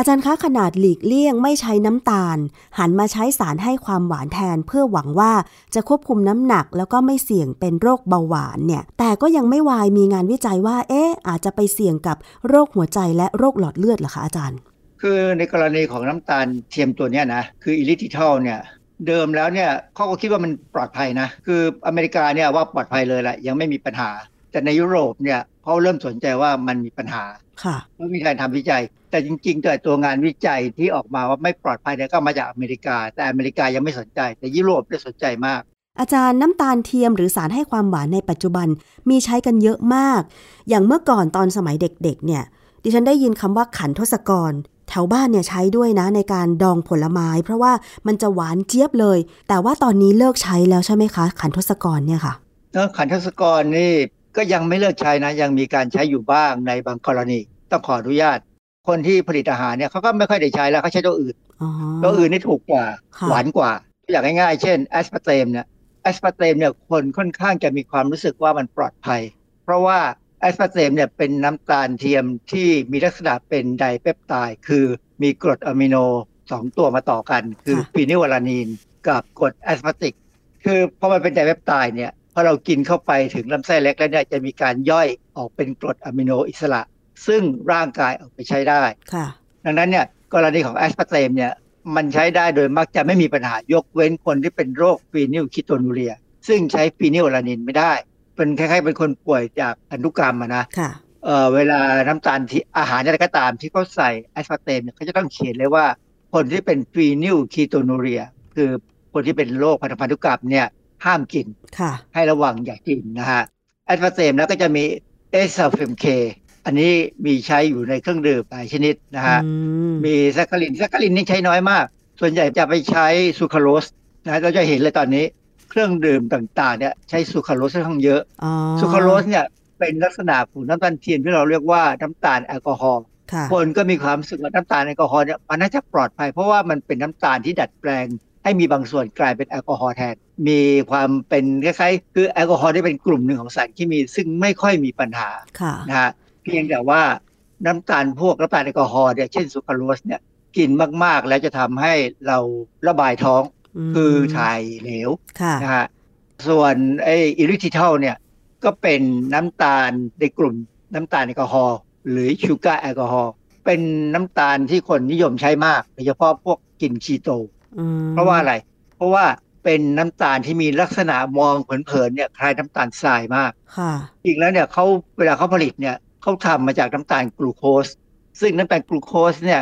อาจารย์คะขนาดหลีกเลี่ยงไม่ใช้น้ำตาล หันมาใช้สารให้ความหวานแทน เพื่อหวังว่าจะควบคุมน้ำหนัก แล้วก็ไม่เสี่ยงเป็นโรคเบาหวานเนี่ยแต่ก็ยังไม่วายมีงานวิจัยว่า เอ๊ะอาจจะไปเสี่ยงกับโรคหัวใจและโรคหลอดเลือดเหรอคะอาจารย์ คือในกรณีของน้ำตาลเทียมตัวเนี้ยนะคืออิลิทิทอลเนี่ยเดิมแล้วเนี่ยเขาก็คิดว่ามันปลอดภัยนะ คืออเมริกาเนี่ยว่าปลอดภัยเลยแหละยังไม่มีปัญหา แต่ในยุโรปเนี่ยเขาเริ่มสนใจว่ามันมีปัญหาค่ะไม่มีการทำวิจัย แต่จริงๆตัวตัวงานวิจัยที่ออกมาว่าไม่ปลอดภัยเนี่ยก็มาจากอเมริกา แต่อเมริกายังไม่สนใจ แต่ยุโรปได้สนใจมาก อาจารย์น้ำตาลเทียมหรือสารให้ความหวานในปัจจุบันมีใช้กันเยอะมาก อย่างเมื่อก่อนตอนสมัยเด็กๆ เนี่ย ดิฉันได้ยินคำว่าขันทศกรแถวบ้านเนี่ยใช้ด้วยนะในการดองผลไม้ เพราะว่ามันจะหวานเจี๊ยบเลย แต่ว่าตอนนี้เลิกใช้แล้วใช่ไหมคะ ขัณฑสกรเนี่ยค่ะขัณฑสกรนี่ ก็ยังไม่เลิกใช้นะยังมีการใช้อยู่บ้างในบางกรณี ต้องขออนุญาต คนที่ผลิตอาหารเนี่ยเขาก็ไม่ค่อยได้ใช้แล้วเขาใช้ตัวอื่นตัวอื่นนี่ถูกกว่าหวานกว่าอย่างง่ายๆ เช่น aspartame เนี่ย aspartame เนี่ยคนค่อนข้างจะมีความรู้สึกว่ามันปลอดภัย เพราะว่าaspartame เนี่ยเป็นน้ำตาลเทียมที่มีลักษณะเป็น dipeptide คือมีกรดอะมิโนสองตัวมาต่อกัน คือ phenylalanine กับกรด aspartic คือพอมันเป็น dipeptide เนี่ย พอเรากินเข้าไปถึงลำไส้เล็กแล้วเนี่ยจะมีการย่อยออกเป็นกรดอะมิโนอิสระ ซึ่งร่างกายเอาไปใช้ได้ค่ะดังนั้นเนี่ยกรณีของ aspartame เนี่ยมันใช้ได้โดยมักจะไม่มีปัญหายกเว้นคนที่เป็นโรค phenylketonuria ซึ่งใช้ phenylalanine ไม่ได้ เป็นคล้ายๆเป็นคนป่วยจากพันธุกรรมนะค่ะเอ่อเวลาน้ำตาลที่อาหารอะไรก็ตามที่เขาใส่ aspartame เนี่ยเขาจะต้องเขียนเลยว่าคนที่เป็น phenylketonuria คือคนที่เป็นโรคพันธุกรรมเนี่ย ห้ามกิน ให้ระวังอย่ากินนะฮะ aspartame แล้วก็จะมี acesulfame K อันนี้มีใช้อยู่ในเครื่องดื่มหลายชนิดนะฮะ มี saccharin saccharin นี่ใช้น้อยมาก ส่วนใหญ่จะไปใช้ sucralose นะเราจะเห็นเลยตอนนี้เครื่องดื่มต่างๆเนี่ยใช้ sucralose ค่อนข้างเยอะ sucralose เนี่ยเป็นลักษณะของน้ำตาลเทียมที่เราเรียกว่าน้ำตาลแอลกอฮอล์คนก็มีความรู้สึกว่าน้ำตาลแอลกอฮอล์เนี่ยมันน่าจะปลอดภัยเพราะว่ามันเป็นน้ำตาลที่ดัดแปลง ให้มีบางส่วนกลายเป็นแอลกอฮอล์แทน มีความเป็นคล้ายๆ คือแอลกอฮอล์ที่เป็นกลุ่มหนึ่งของสารเคมี ซึ่งไม่ค่อยมีปัญหานะฮะเพียงแต่ว่าน้ำตาลพวกน้ำตาลแอลกอฮอล์เนี่ยเช่นซูคราโลสเนี่ยกินมากๆ แล้วจะทำให้เราระบายท้องคือถ่ายเหลวนะฮะส่วนไออิริทริทอลเนี่ยก็เป็นน้ำตาลในกลุ่มน้ำตาลแอลกอฮอล์หรือ sugar alcohol เป็นน้ำตาลที่คนนิยมใช้มากโดยเฉพาะพวกกินคีโต เพราะว่าอะไร เพราะว่าเป็นน้ำตาลที่มีลักษณะมองเผินๆเนี่ยคล้ายน้ำตาลทรายมากค่ะจริงแล้วเนี่ยเขาเวลาเขาผลิตเนี่ยเขาทำมาจากน้ำตาลกลูโคส ซึ่งน้ำตาลกลูโคสเนี่ย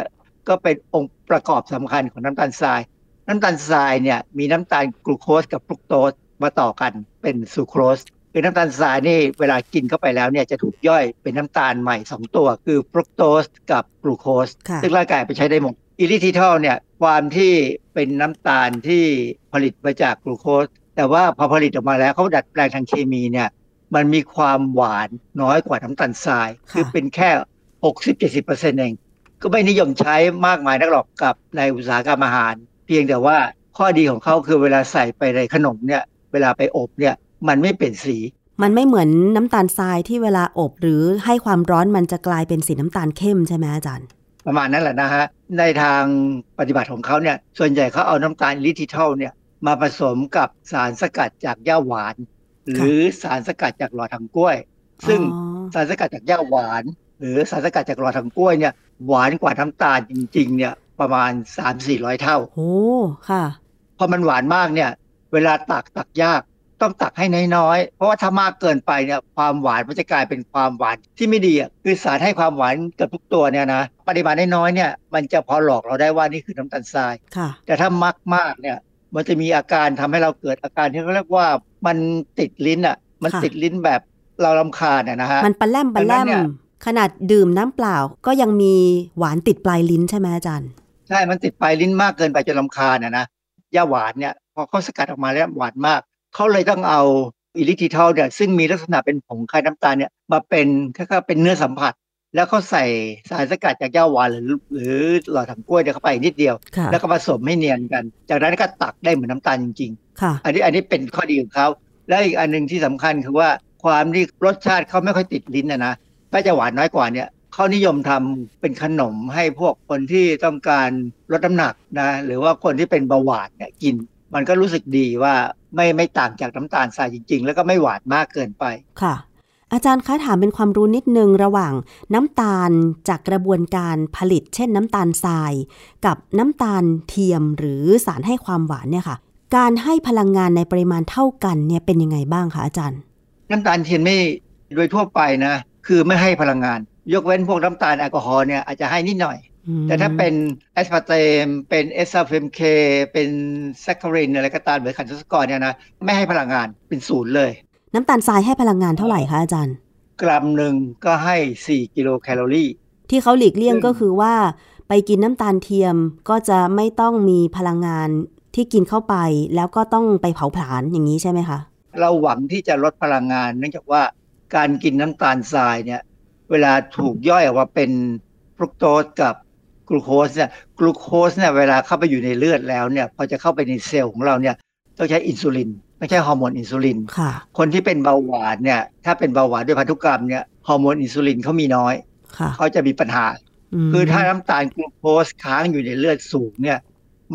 ก็เป็นองค์ประกอบสำคัญของน้ำตาลทราย น้ำตาลทรายเนี่ยมีน้ำตาลกลูโคสกับฟรุกโตสมาต่อกันเป็นซูโครสคือน้ำตาลทรายนี่เวลากินเข้าไปแล้วเนี่ยจะถูกย่อยเป็นน้ำตาลใหม่ 2 ตัว คือฟรุกโตสกับกลูโคสซึ่งร่างกายไปใช้ได้หมดอิริทริทอลเนี่ย ความที่เป็นน้ำตาลที่ผลิตมาจากกลูโคส แต่ว่าพอผลิตออกมาแล้วเขาดัดแปลงทางเคมีเนี่ยมันมีความหวานน้อยกว่าน้ำตาลทราย คือเป็นแค่ 60-70%เอง ก็ไม่นิยมใช้มากมายนักหรอกกับในอุตสาหกรรมอาหาร เพียงแต่ว่าข้อดีของเขาคือเวลาใส่ไปในขนมเนี่ย เวลาไปอบเนี่ย มันไม่เปลี่ยนสี มันไม่เหมือนน้ำตาลทรายที่เวลาอบหรือให้ความร้อนมันจะกลายเป็นสีน้ำตาลเข้มใช่ไหมอาจารย์ ประมาณนั้นแหละนะฮะ ในทางปฏิบัติของเขาเนี่ย ส่วนใหญ่เขาเอาน้ำตาลลิทิทัลเนี่ยมาผสมกับสารสกัดจากหญ้าหวาน หรือสารสกัดจากหลอดทำกล้วย ซึ่งสารสกัดจากหญ้าหวาน หรือสารสกัดจากหลอดทำกล้วยเนี่ยหวานกว่าน้ำตาลจริง ๆ เนี่ยประมาณ 3-400 เท่า โอ้ ค่ะ พอมันหวานมากเนี่ย เวลาตักตักยาก ต้องตักให้น้อยๆ เพราะว่าถ้ามากเกินไปเนี่ยความหวานมันจะกลายเป็นความหวานที่ไม่ดีอะคือสารให้ความหวานกับทุกตัวเนี่ยนะปริมาณน้อยๆเนี่ยมันจะพอหลอกเราได้ว่านี่คือน้ำตาลทรายแต่ถ้ามากมากเนี่ยมันจะมีอาการทำให้เราเกิดอาการที่เขาเรียกว่ามันติดลิ้นอะมันติดลิ้นแบบเราลำคาญนะฮะมันปลาแลมปลาแลมขนาดดื่มน้ำเปล่าก็ยังมีหวานติดปลายลิ้นใช่ไหมอาจารย์ใช่มันติดปลายลิ้นมากเกินไปจนลำคาญนะนะยาหวานเนี่ยพอเขาสกัดออกมาแล้วหวานมาก เขาเลยต้องเอาอิลิทิทอลเนี่ยซึ่งมีลักษณะเป็นผงคล้ายน้ำตาลเนี่ยมาเป็นแค่เป็นเนื้อสัมผัส แล้วเขาใส่สารสกัดจากย่าหวานหรือหรือหลอดถังกล้วยเข้าไปนิดเดียว แล้วก็ผสมให้เนียนกัน จากนั้นก็ตักได้เหมือนน้าตาลจริงๆอันนี้อันนี้เป็นข้อดีของเขาแล้วอีกอันหนึ่งที่สำคัญคือว่าความที่รสชาติเขาไม่ค่อยติดลิ้นนะนะแม้จะหวานน้อยกว่าเนี่ยเขานิยมทำเป็นขนมให้พวกคนที่ต้องการลดน้ำหนักนะหรือว่าคนที่เป็นเบาหวานเนี่ยกิน มันก็รู้สึกดีว่าไม่ไม่ต่างจากน้ำตาลทรายจริง ๆ แล้วก็ไม่หวานมากเกินไปค่ะ อาจารย์คะถามเป็นความรู้นิดนึงระหว่างน้ำตาลจากกระบวนการผลิต เช่นน้ำตาลทราย กับน้ำตาลเทียมหรือสารให้ความหวานเนี่ยค่ะ การให้พลังงานในปริมาณเท่ากันเนี่ยเป็นยังไงบ้างคะอาจารย์ น้ำตาลเทียมไม่โดยทั่วไปนะ คือไม่ให้พลังงาน ยกเว้นพวกน้ำตาลแอลกอฮอล์เนี่ยอาจจะให้นิดหน่อย แต่ถ้าเป็นแอสพาร์เตมเป็นอะซีซัลเฟมเคเป็นแซคคารินอะไรก็ตามเหมือนขัณฑสกรเนี่ยนะไม่ให้พลังงานเป็นศูนย์เลย น้ำตาลทรายให้พลังงานเท่าไหร่คะอาจารย์ กรัมหนึ่งก็ให้ 4 กิโลแคลอรี่ ที่เขาหลีกเลี่ยงก็คือว่า ไปกินน้ำตาลเทียมก็จะไม่ต้องมีพลังงานที่กินเข้าไปแล้วก็ต้องไปเผาผลาญอย่างนี้ใช่ไหมคะเราหวังที่จะลดพลังงาน เนื่องจากว่าการกินน้ำตาลทรายเนี่ย เวลาถูกย่อยออกมาเป็นฟรุกโตสกับ กลูโคสเนี่ยกลูโคสเนี่ยเวลาเข้าไปอยู่ในเลือดแล้วเนี่ยพอจะเข้าไปในเซลล์ของเราเนี่ยต้องใช้อินซูลิน ไม่ใช่ฮอร์โมนอินซูลินค่ะคนที่เป็นเบาหวานเนี่ยถ้าเป็นเบาหวานด้วยพันธุกรรมเนี่ยฮอร์โมนอินซูลินเขามีน้อยค่ะเขาจะมีปัญหา คือถ้าน้ำตาลกลูโคสค้างอยู่ในเลือดสูงเนี่ย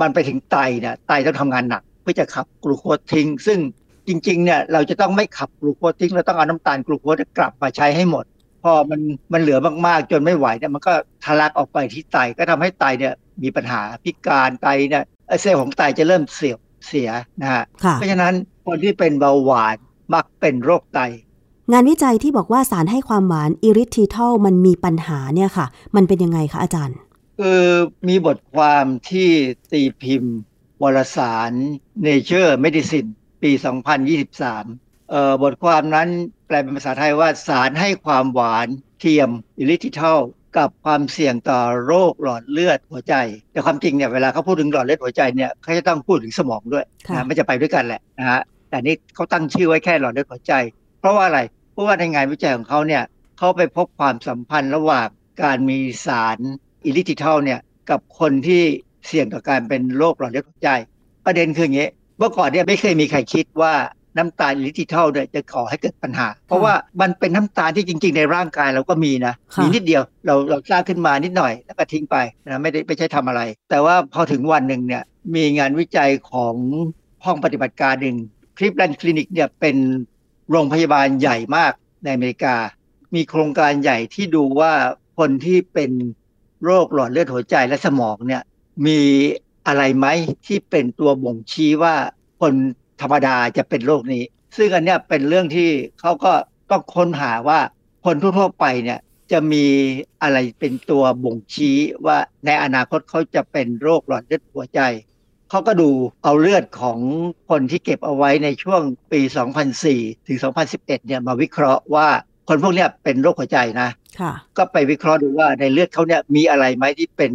มันไปถึงไตเนี่ยไตต้องทำงานหนักเพื่อจะขับกลูโคสทิ้ง ซึ่งจริงๆเนี่ยเราจะต้องไม่ขับกลูโคสทิ้งเราต้องเอาน้ำตาลกลูโคสกลับมาใช้ให้หมด พอมันมันเหลือมากๆ จนไม่ไหวเนี่ยมันก็ทะลักออกไปที่ไตก็ทำให้ไตเนี่ยมีปัญหาพิการไตเนี่ยเซลล์ของไตจะเริ่มเสียเสียนะฮะเพราะฉะนั้นคนที่เป็นเบาหวานมักเป็นโรคไต งานวิจัยที่บอกว่าสารให้ความหวานอิริทิทัลมันมีปัญหาเนี่ยค่ะ มันเป็นยังไงคะอาจารย์คือมีบทความที่ตีพิมพ์ วารสาร Nature Medicine ปี 2023เอ่อ บทความนั้นแปลเป็นภาษาไทยว่าสารให้ความหวานเทียมอิลิทิทัลกับความเสี่ยงต่อโรคหลอดเลือดหัวใจ แต่ความจริงเนี่ยเวลาเขาพูดถึงหลอดเลือดหัวใจเนี่ยเขาจะต้องพูดถึงสมองด้วยนะไม่จะไปด้วยกันแหละนะฮะแต่นี่เขาตั้งชื่อไว้แค่หลอดเลือดหัวใจ เพราะว่าอะไรเพราะว่าในงานวิจัยของเขาเนี่ยเขาไปพบความสัมพันธ์ระหว่างการมีสารอิลิทิทัลเนี่ยกับคนที่เสี่ยงต่อการเป็นโรคหลอดเลือดหัวใจ ประเด็นคืออย่างนี้เมื่อก่อนเนี่ยไม่เคยมีใครคิดว่า น้ำตาลอิลิทิทัลเนี่ยจะก่อให้เกิดปัญหา เพราะว่ามันเป็นน้ำตาลที่จริง ๆ ในร่างกายเราก็มีนะมีนิดเดียวเราเราสร้างขึ้นมานิดหน่อยแล้วก็ทิ้งไปนะไม่ได้ไม่ใช่ทำอะไร แต่ว่าพอถึงวันหนึ่งเนี่ยมีงานวิจัยของห้องปฏิบัติการหนึ่งคลิปแลนด์คลินิกเนี่ยเป็นโรงพยาบาลใหญ่มากในอเมริกา มีโครงการใหญ่ที่ดูว่าคนที่เป็นโรคหลอดเลือดหัวใจและสมองเนี่ยมีอะไรไหมที่เป็นตัวบ่งชี้ว่าคน ธรรมดาจะเป็นโรคนี้ ซึ่งอันเนี้ยเป็นเรื่องที่เขาก็ต้องค้นหาว่าคนทั่วๆไปเนี่ยจะมีอะไรเป็นตัวบ่งชี้ว่าในอนาคตเขาจะเป็นโรคหลอดเลือดหัวใจ เขาก็ดูเอาเลือดของคนที่เก็บเอาไว้ในช่วงปี 2004 ถึง 2011 เนี่ยมาวิเคราะห์ว่าคนพวกเนี้ยเป็นโรคหัวใจนะก็ไปวิเคราะห์ดูว่าในเลือดเขาเนี่ยมีอะไรไหมที่เป็น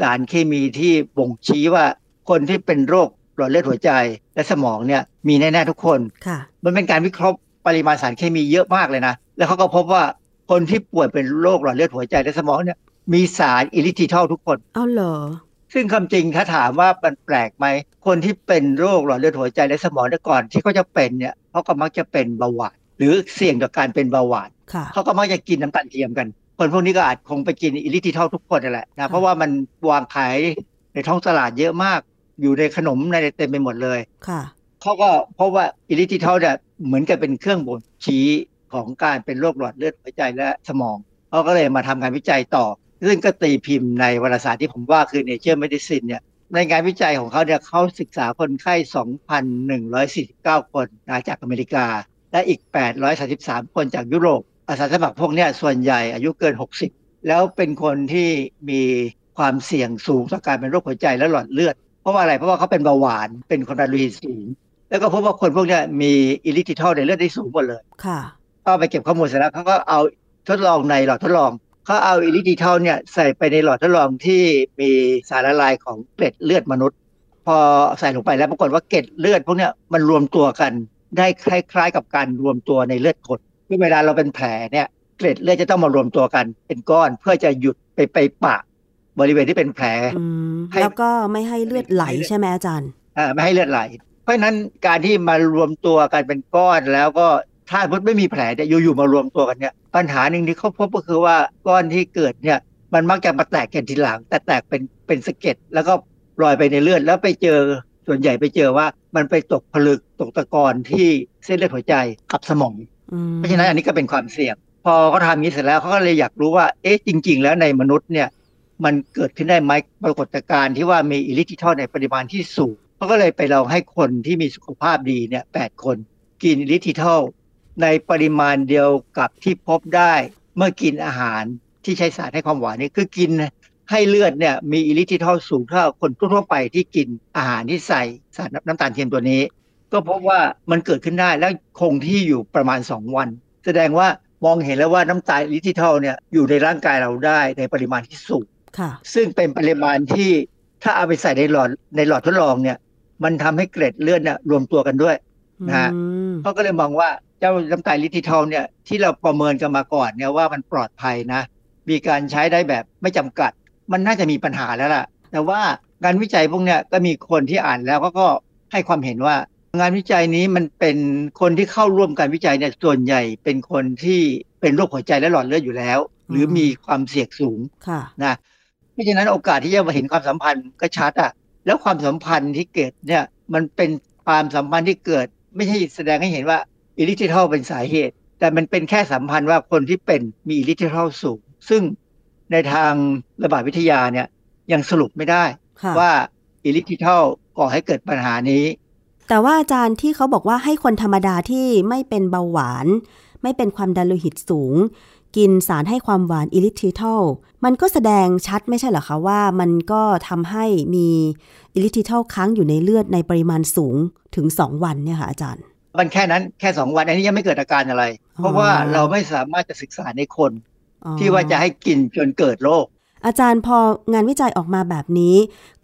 สารเคมีที่บ่งชี้ว่าคนที่เป็นโรค หลอดเลือดหัวใจและสมองเนี่ยมีแน่ๆทุกคนค่ะมันเป็นการวิเคราะห์ปริมาณสารเคมีเยอะมากเลยนะ แล้วเขาก็พบว่าคนที่ป่วยเป็นโรคหลอดเลือดหัวใจและสมองเนี่ยมีสารอิลิทิทัลทุกคนเอาเหรอ ซึ่งคำจริงถ้าถามว่ามันแปลกไหม คนที่เป็นโรคหลอดเลือดหัวใจและสมองแต่ก่อน ที่เขาจะเป็นเนี่ยเขาก็มักจะเป็นเบาหวานหรือเสี่ยงต่อการเป็นเบาหวานเขาก็มักจะกินน้ำตาลเทียมกัน คนพวกนี้ก็อาจคงไปกินอิลิทิทัลทุกคนนั่นแหละนะเพราะว่ามันวางขายในท้องตลาดเยอะมาก อยู่ในขนมในเต็มไปหมดเลยค่ะเขาก็เพราะว่าอิลิทิทัลเนี่ยเหมือนกับเป็นเครื่องบ่งชี้ของการเป็นโรคหลอดเลือดหัวใจและสมองเขาก็เลยมาทำงานวิจัยต่อ ซึ่งก็ตีพิมพ์ในวารสารที่ผมว่าคือ Nature Medicine เนี่ยในงานวิจัยของเขาเนี่ยเขาศึกษาคนไข้ 2,149 คนนะจากอเมริกา และอีก 833 คนจากยุโรป อาสาสมัครพวกเนี้ยส่วนใหญ่อายุเกิน 60 แล้วเป็นคนที่มีความเสี่ยงสูงต่อการเป็นโรคหัวใจและหลอดเลือด เพราะว่าอะไรเพราะว่าเขาเป็นเบาหวานเป็นความดันโลหิตสูงแล้วก็พบว่าคนพวกเนี้ยมีอิริทริทอลในเลือดได้สูงหมดเลยค่ะก็ไปเก็บข้อมูลเสร็จแล้วเขาก็เอาทดลองในหลอดทดลองเขาเอาอิริทริทอลเนี่ยใส่ไปในหลอดทดลองที่มีสารละลายของเกล็ดเลือดมนุษย์ พอใส่ลงไปแล้วปรากฏว่าเกล็ดเลือดพวกเนี้ยมันรวมตัวกันได้คล้าย ๆ กับการรวมตัวในเลือดคนคือเวลาเราเป็นแผลเนี่ยเกล็ดเลือดจะต้องมารวมตัวกันเป็นก้อนเพื่อจะหยุดไปไปปะ บริเวณที่เป็นแผลแล้วก็ไม่ให้เลือดไหลใช่ไหมอาจารย์อ่าไม่ให้เลือดไหล เพราะฉะนั้นการที่มารวมตัวกันเป็นก้อนแล้วก็ถ้าพุทไม่มีแผลเนี่ยอยู่ๆมารวมตัวกันเนี่ย ปัญหาหนึ่งที่เขาพบก็คือว่าก้อนที่เกิดเนี่ย มันมักจะมาแตกกันทีหลัง แต่แตกเป็นเป็นสะเก็ดแล้วก็ลอยไปในเลือดแล้วไปเจอส่วนใหญ่ไปเจอว่ามันไปตกผลึกตกตะกอนที่เส้นเลือดหัวใจกับสมองเพราะฉะนั้นอันนี้ก็เป็นความเสี่ยง พอเขาทำนี้เสร็จแล้วเขาก็เลยอยากรู้ว่าเอ๊ะจริง ๆ แล้วในมนุษย์เนี่ย มันเกิดขึ้นได้ไหมปรากฏการณ์ที่ว่ามีอิริทริทอลในปริมาณที่สูงเขาก็เลยไปลองให้คนที่มีสุขภาพดีเนี่ยแปดคนกินอิริทริทอลในปริมาณเดียวกับที่พบได้เมื่อกินอาหารที่ใช้สารให้ความหวานนี่คือกินให้เลือดเนี่ยมีอิริทริทอลสูงเท่าคนทั่วไปที่กินอาหารที่ใส่สารน้ำตาลเทียมตัวนี้ ก็พบว่ามันเกิดขึ้นได้แล้วคงที่อยู่ประมาณ 2 วัน แสดงว่ามองเห็นแล้วว่าน้ำตาลอิริทริทอลเนี่ยอยู่ในร่างกายเราได้ในปริมาณที่สูง ซึ่งเป็นปริมาณที่ถ้าเอาไปใส่ในหลอดในหลอดทดลองเนี่ย มันทำให้เกล็ดเลือดเนี่ยรวมตัวกันด้วยนะฮะเขาก็เลยมองว่าเจ้าน้ำตาลลิทิทอลเนี่ยที่เราประเมินกันมาก่อนเนี่ยว่ามันปลอดภัยนะ มีการใช้ได้แบบไม่จำกัด มันน่าจะมีปัญหาแล้วล่ะ แต่ว่างานวิจัยพวกเนี้ยก็มีคนที่อ่านแล้วก็ก็ให้ความเห็นว่างานวิจัยนี้มันเป็นคนที่เข้าร่วมการวิจัยเนี่ยส่วนใหญ่เป็นคนที่เป็นโรคหัวใจและหลอดเลือดอยู่แล้ว หรือมีความเสี่ยงสูงนะ เพราะฉะนั้นโอกาสที่จะมาเห็นความสัมพันธ์ก็ชัดอะแล้วความสัมพันธ์ที่เกิดเนี่ยมันเป็นความสัมพันธ์ที่เกิด ไม่ใช่แสดงให้เห็นว่าอิลิทิทัลเป็นสาเหตุ แต่มันเป็นแค่สัมพันธ์ว่าคนที่เป็นมีอิลิทิทัลสูง ซึ่งในทางระบาดวิทยาเนี่ยยังสรุปไม่ได้ว่าอิลิทิทัลก่อให้เกิดปัญหานี้ แต่ว่าอาจารย์ที่เขาบอกว่าให้คนธรรมดาที่ไม่เป็นเบาหวาน ไม่เป็นความดันโลหิตสูง กินสารให้ความหวานอิลิทิทัลมันก็แสดงชัดไม่ใช่เหรอคะว่ามันก็ทำให้มีอิลิทิทัลค้างอยู่ในเลือดในปริมาณสูงถึง 2 วันเนี่ยค่ะอาจารย์ มันแค่นั้นแค่สองวันอันนี้ยังไม่เกิดอาการอะไร เพราะว่าเราไม่สามารถจะศึกษาในคน ที่ว่าจะให้กินจนเกิดโรคอาจารย์พองานวิจัยออกมาแบบนี้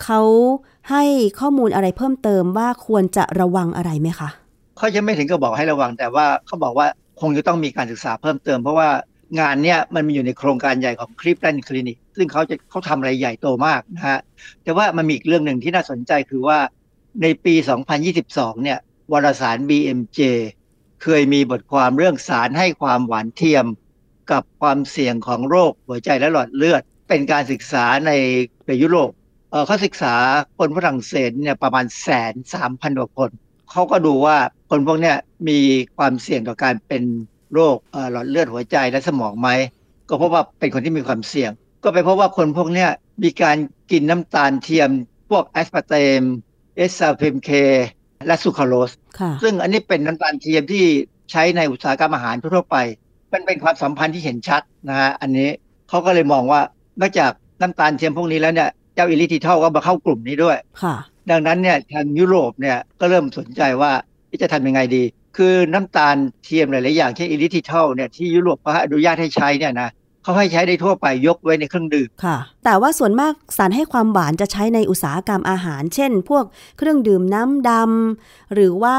เขาให้ข้อมูลอะไรเพิ่มเติมว่าควรจะระวังอะไรไหมคะเขาจะไม่ถึงกับบอกให้ระวังแต่ว่าเขาบอกว่าคงจะต้องมีการศึกษาเพิ่มเติม เพราะว่า งานเนี้ยมันมีอยู่ในโครงการใหญ่ของคลิปแลนด์คลินิกซึ่งเขาจะเขาทำอะไรใหญ่โตมากนะฮะแต่ว่ามันมีอีกเรื่องหนึ่งที่น่าสนใจคือว่าในปี 2022 เนี่ยวารสาร BMJ เคยมีบทความเรื่องสารให้ความหวานเทียม กับความเสี่ยงของโรคหัวใจและหลอดเลือด เป็นการศึกษาในในยุโรปเเขาศึกษาคนฝรั่งเศสเนี่ยประมาณแสนสามพันกว่าคน เขาก็ดูว่าคนพวกนี้มีความเสี่ยงต่อการเป็น โรคหลอดเลือดหัวใจและสมองไหมก็เพราะว่าเป็นคนที่มีความเสี่ยง ก็ไปพบว่าคนพวกนี้มีการกินน้ำตาลเทียม พวกแอสพาร์เตมอะซีซัลเฟมเคและซูคราโลสซึ่งอันนี้เป็นน้ำตาลเทียมที่ใช้ในอุตสาหกรรมอาหารทั่วไป มันเป็นความสัมพันธ์ที่เห็นชัดนะฮะอันนี้เขาก็เลยมองว่านอกจากน้ำตาลเทียมพวกนี้แล้วเนี่ยเจ้าอิริทริทอลก็มาเข้ากลุ่มนี้ด้วยค่ะดังนั้นเนี่ยทางยุโรปเนี่ยก็เริ่มสนใจว่าจะทำยังไงดี คือน้ำตาลเทียมหลายๆอย่างเช่นอิลิทิทัลเนี่ยที่ยุโรปเขาอนุญาตให้ใช้เนี่ยนะเขาให้ใช้ได้ทั่วไปยกไว้ในเครื่องดื่มค่ะ แต่ว่าส่วนมากสารให้ความหวานจะใช้ในอุตสาหกรรมอาหาร เช่น พวกเครื่องดื่มน้ำดำหรือว่า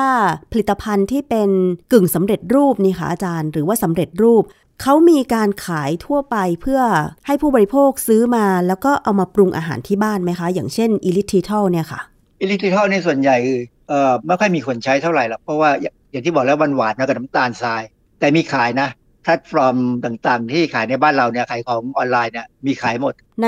ผลิตภัณฑ์ที่เป็นกึ่งสำเร็จรูปนี่ค่ะอาจารย์ หรือว่าสำเร็จรูปเขามีการขายทั่วไปเพื่อให้ผู้บริโภคซื้อมา แล้วก็เอามาปรุงอาหารที่บ้านไหมคะ อย่างเช่นอิริทริทอลเนี่ยค่ะอิริทริทอลในส่วนใหญ่เอ่อไม่ค่อยมีคนใช้เท่าไหร่หรอกเพราะว่า อย่างที่บอกแล้วมันหวานน้อยกว่าน้ำตาลทราย แต่มีขายนะแพลตฟอร์มต่างๆ ที่ขายในบ้านเราเนี่ยขายของออนไลน์เนี่ยมีขายหมด ใน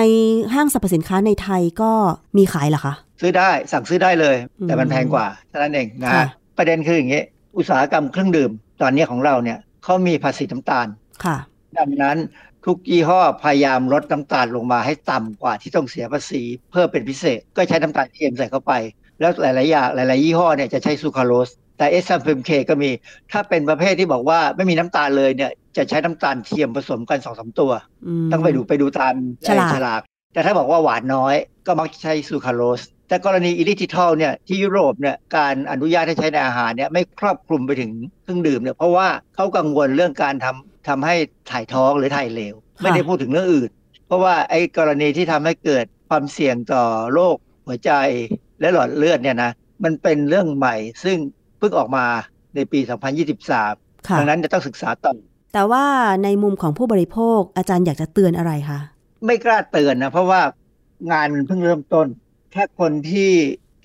ห้างสรรพสินค้าในไทยก็มีขายเหรอคะ ซื้อได้สั่งซื้อได้เลย แต่มันแพงกว่าเท่านั้นเองนะประเด็นคืออย่างนี้ อุตสาหกรรมเครื่องดื่ม ตอนนี้ของเราเนี่ยเขามีภาษีน้ำตาลค่ะ ดังนั้นทุกยี่ห้อพยายามลดน้ำตาลลงมาให้ต่ำกว่าที่ต้องเสียภาษี เพิ่มเป็นพิเศษก็ใช้น้ำตาลเทียมใส่เข้าไป แล้วหลายๆอย่างหลาย ๆ ยี่ห้อเนี่ยจะใช้ซูคราโลส แต่อะซีซัลเฟมเคก็มี ถ้าเป็นประเภทที่บอกว่าไม่มีน้ำตาลเลยเนี่ย จะใช้น้ำตาลเทียมผสมกันสองสามตัว ต้องไปดูไปดูตามฉลากแต่ถ้าบอกว่าหวานน้อยก็มักใช้ซูคราโลสแต่กรณีอิริทริทอลเนี่ยที่ยุโรปเนี่ยการอนุญาตให้ใช้ในอาหารเนี่ยไม่ครอบคลุมไปถึงเครื่องดื่มเนี่ยเพราะว่าเขากังวลเรื่องการทำทำให้ถ่ายท้องหรือถ่ายเหลว ไม่ได้พูดถึงเรื่องอื่น เพราะว่าไอ้กรณีที่ทำให้เกิดความเสี่ยงต่อโรคหัวใจและหลอดเลือดเนี่ยนะมันเป็นเรื่องใหม่ ซึ่ง เพิ่งออกมาในปี 2023 ดังนั้นจะต้องศึกษาต่อ แต่ว่าในมุมของผู้บริโภคอาจารย์อยากจะเตือนอะไรคะ ไม่กล้าเตือนนะ เพราะว่างานมันเพิ่งเริ่มต้นแค่คนที่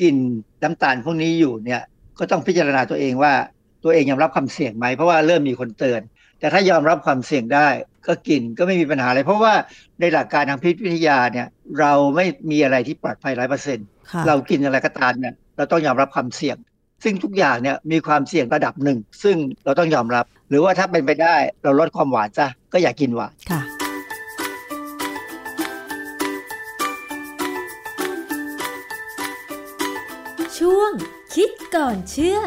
กินน้ำตาลพวกนี้อยู่เนี่ย ก็ต้องพิจารณาตัวเองว่าตัวเองยอมรับความเสี่ยงไหม เพราะว่าเริ่มมีคนเตือน แต่ถ้ายอมรับความเสี่ยงได้ก็กินก็ไม่มีปัญหาอะไร เพราะว่าในหลักการทางพิษวิทยาเนี่ยเราไม่มีอะไรที่ปลอดภัยร้อยเปอร์เซ็นต์เรากินอะไรก็ตามเนี่ยเราต้องยอมรับความเสี่ยง ซึ่งทุกอย่างเนี่ยมีความเสี่ยงระดับหนึ่ง ซึ่งเราต้องยอมรับ หรือว่าถ้าเป็นไปได้เราลดความหวานซะก็อย่ากินหวานค่ะ ช่วงคิดก่อนเชื่อ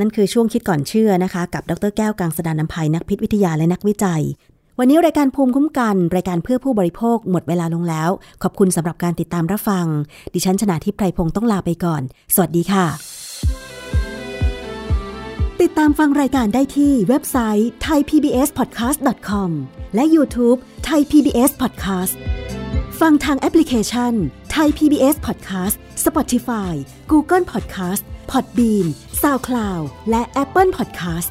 นั่นคือช่วงคิดก่อนเชื่อนะคะ กับดรแก้วกังสดานนภัยนักพิษวิทยาและนักวิจัย วันนี้รายการภูมิคุ้มกัน รายการเพื่อผู้บริโภคหมดเวลาลงแล้ว ขอบคุณสำหรับการติดตามรับฟัง ดิฉันชนะทิพไพรพงศ์ต้องลาไปก่อน สวัสดีค่ะ ติดตามฟังรายการได้ที่เว็บไซต์ thaipbspodcast.com และ YouTube Thai PBS Podcast ฟังทางแอปพลิเคชัน Thai PBS Podcast Spotify Google Podcast Podbean SoundCloud และ Apple Podcast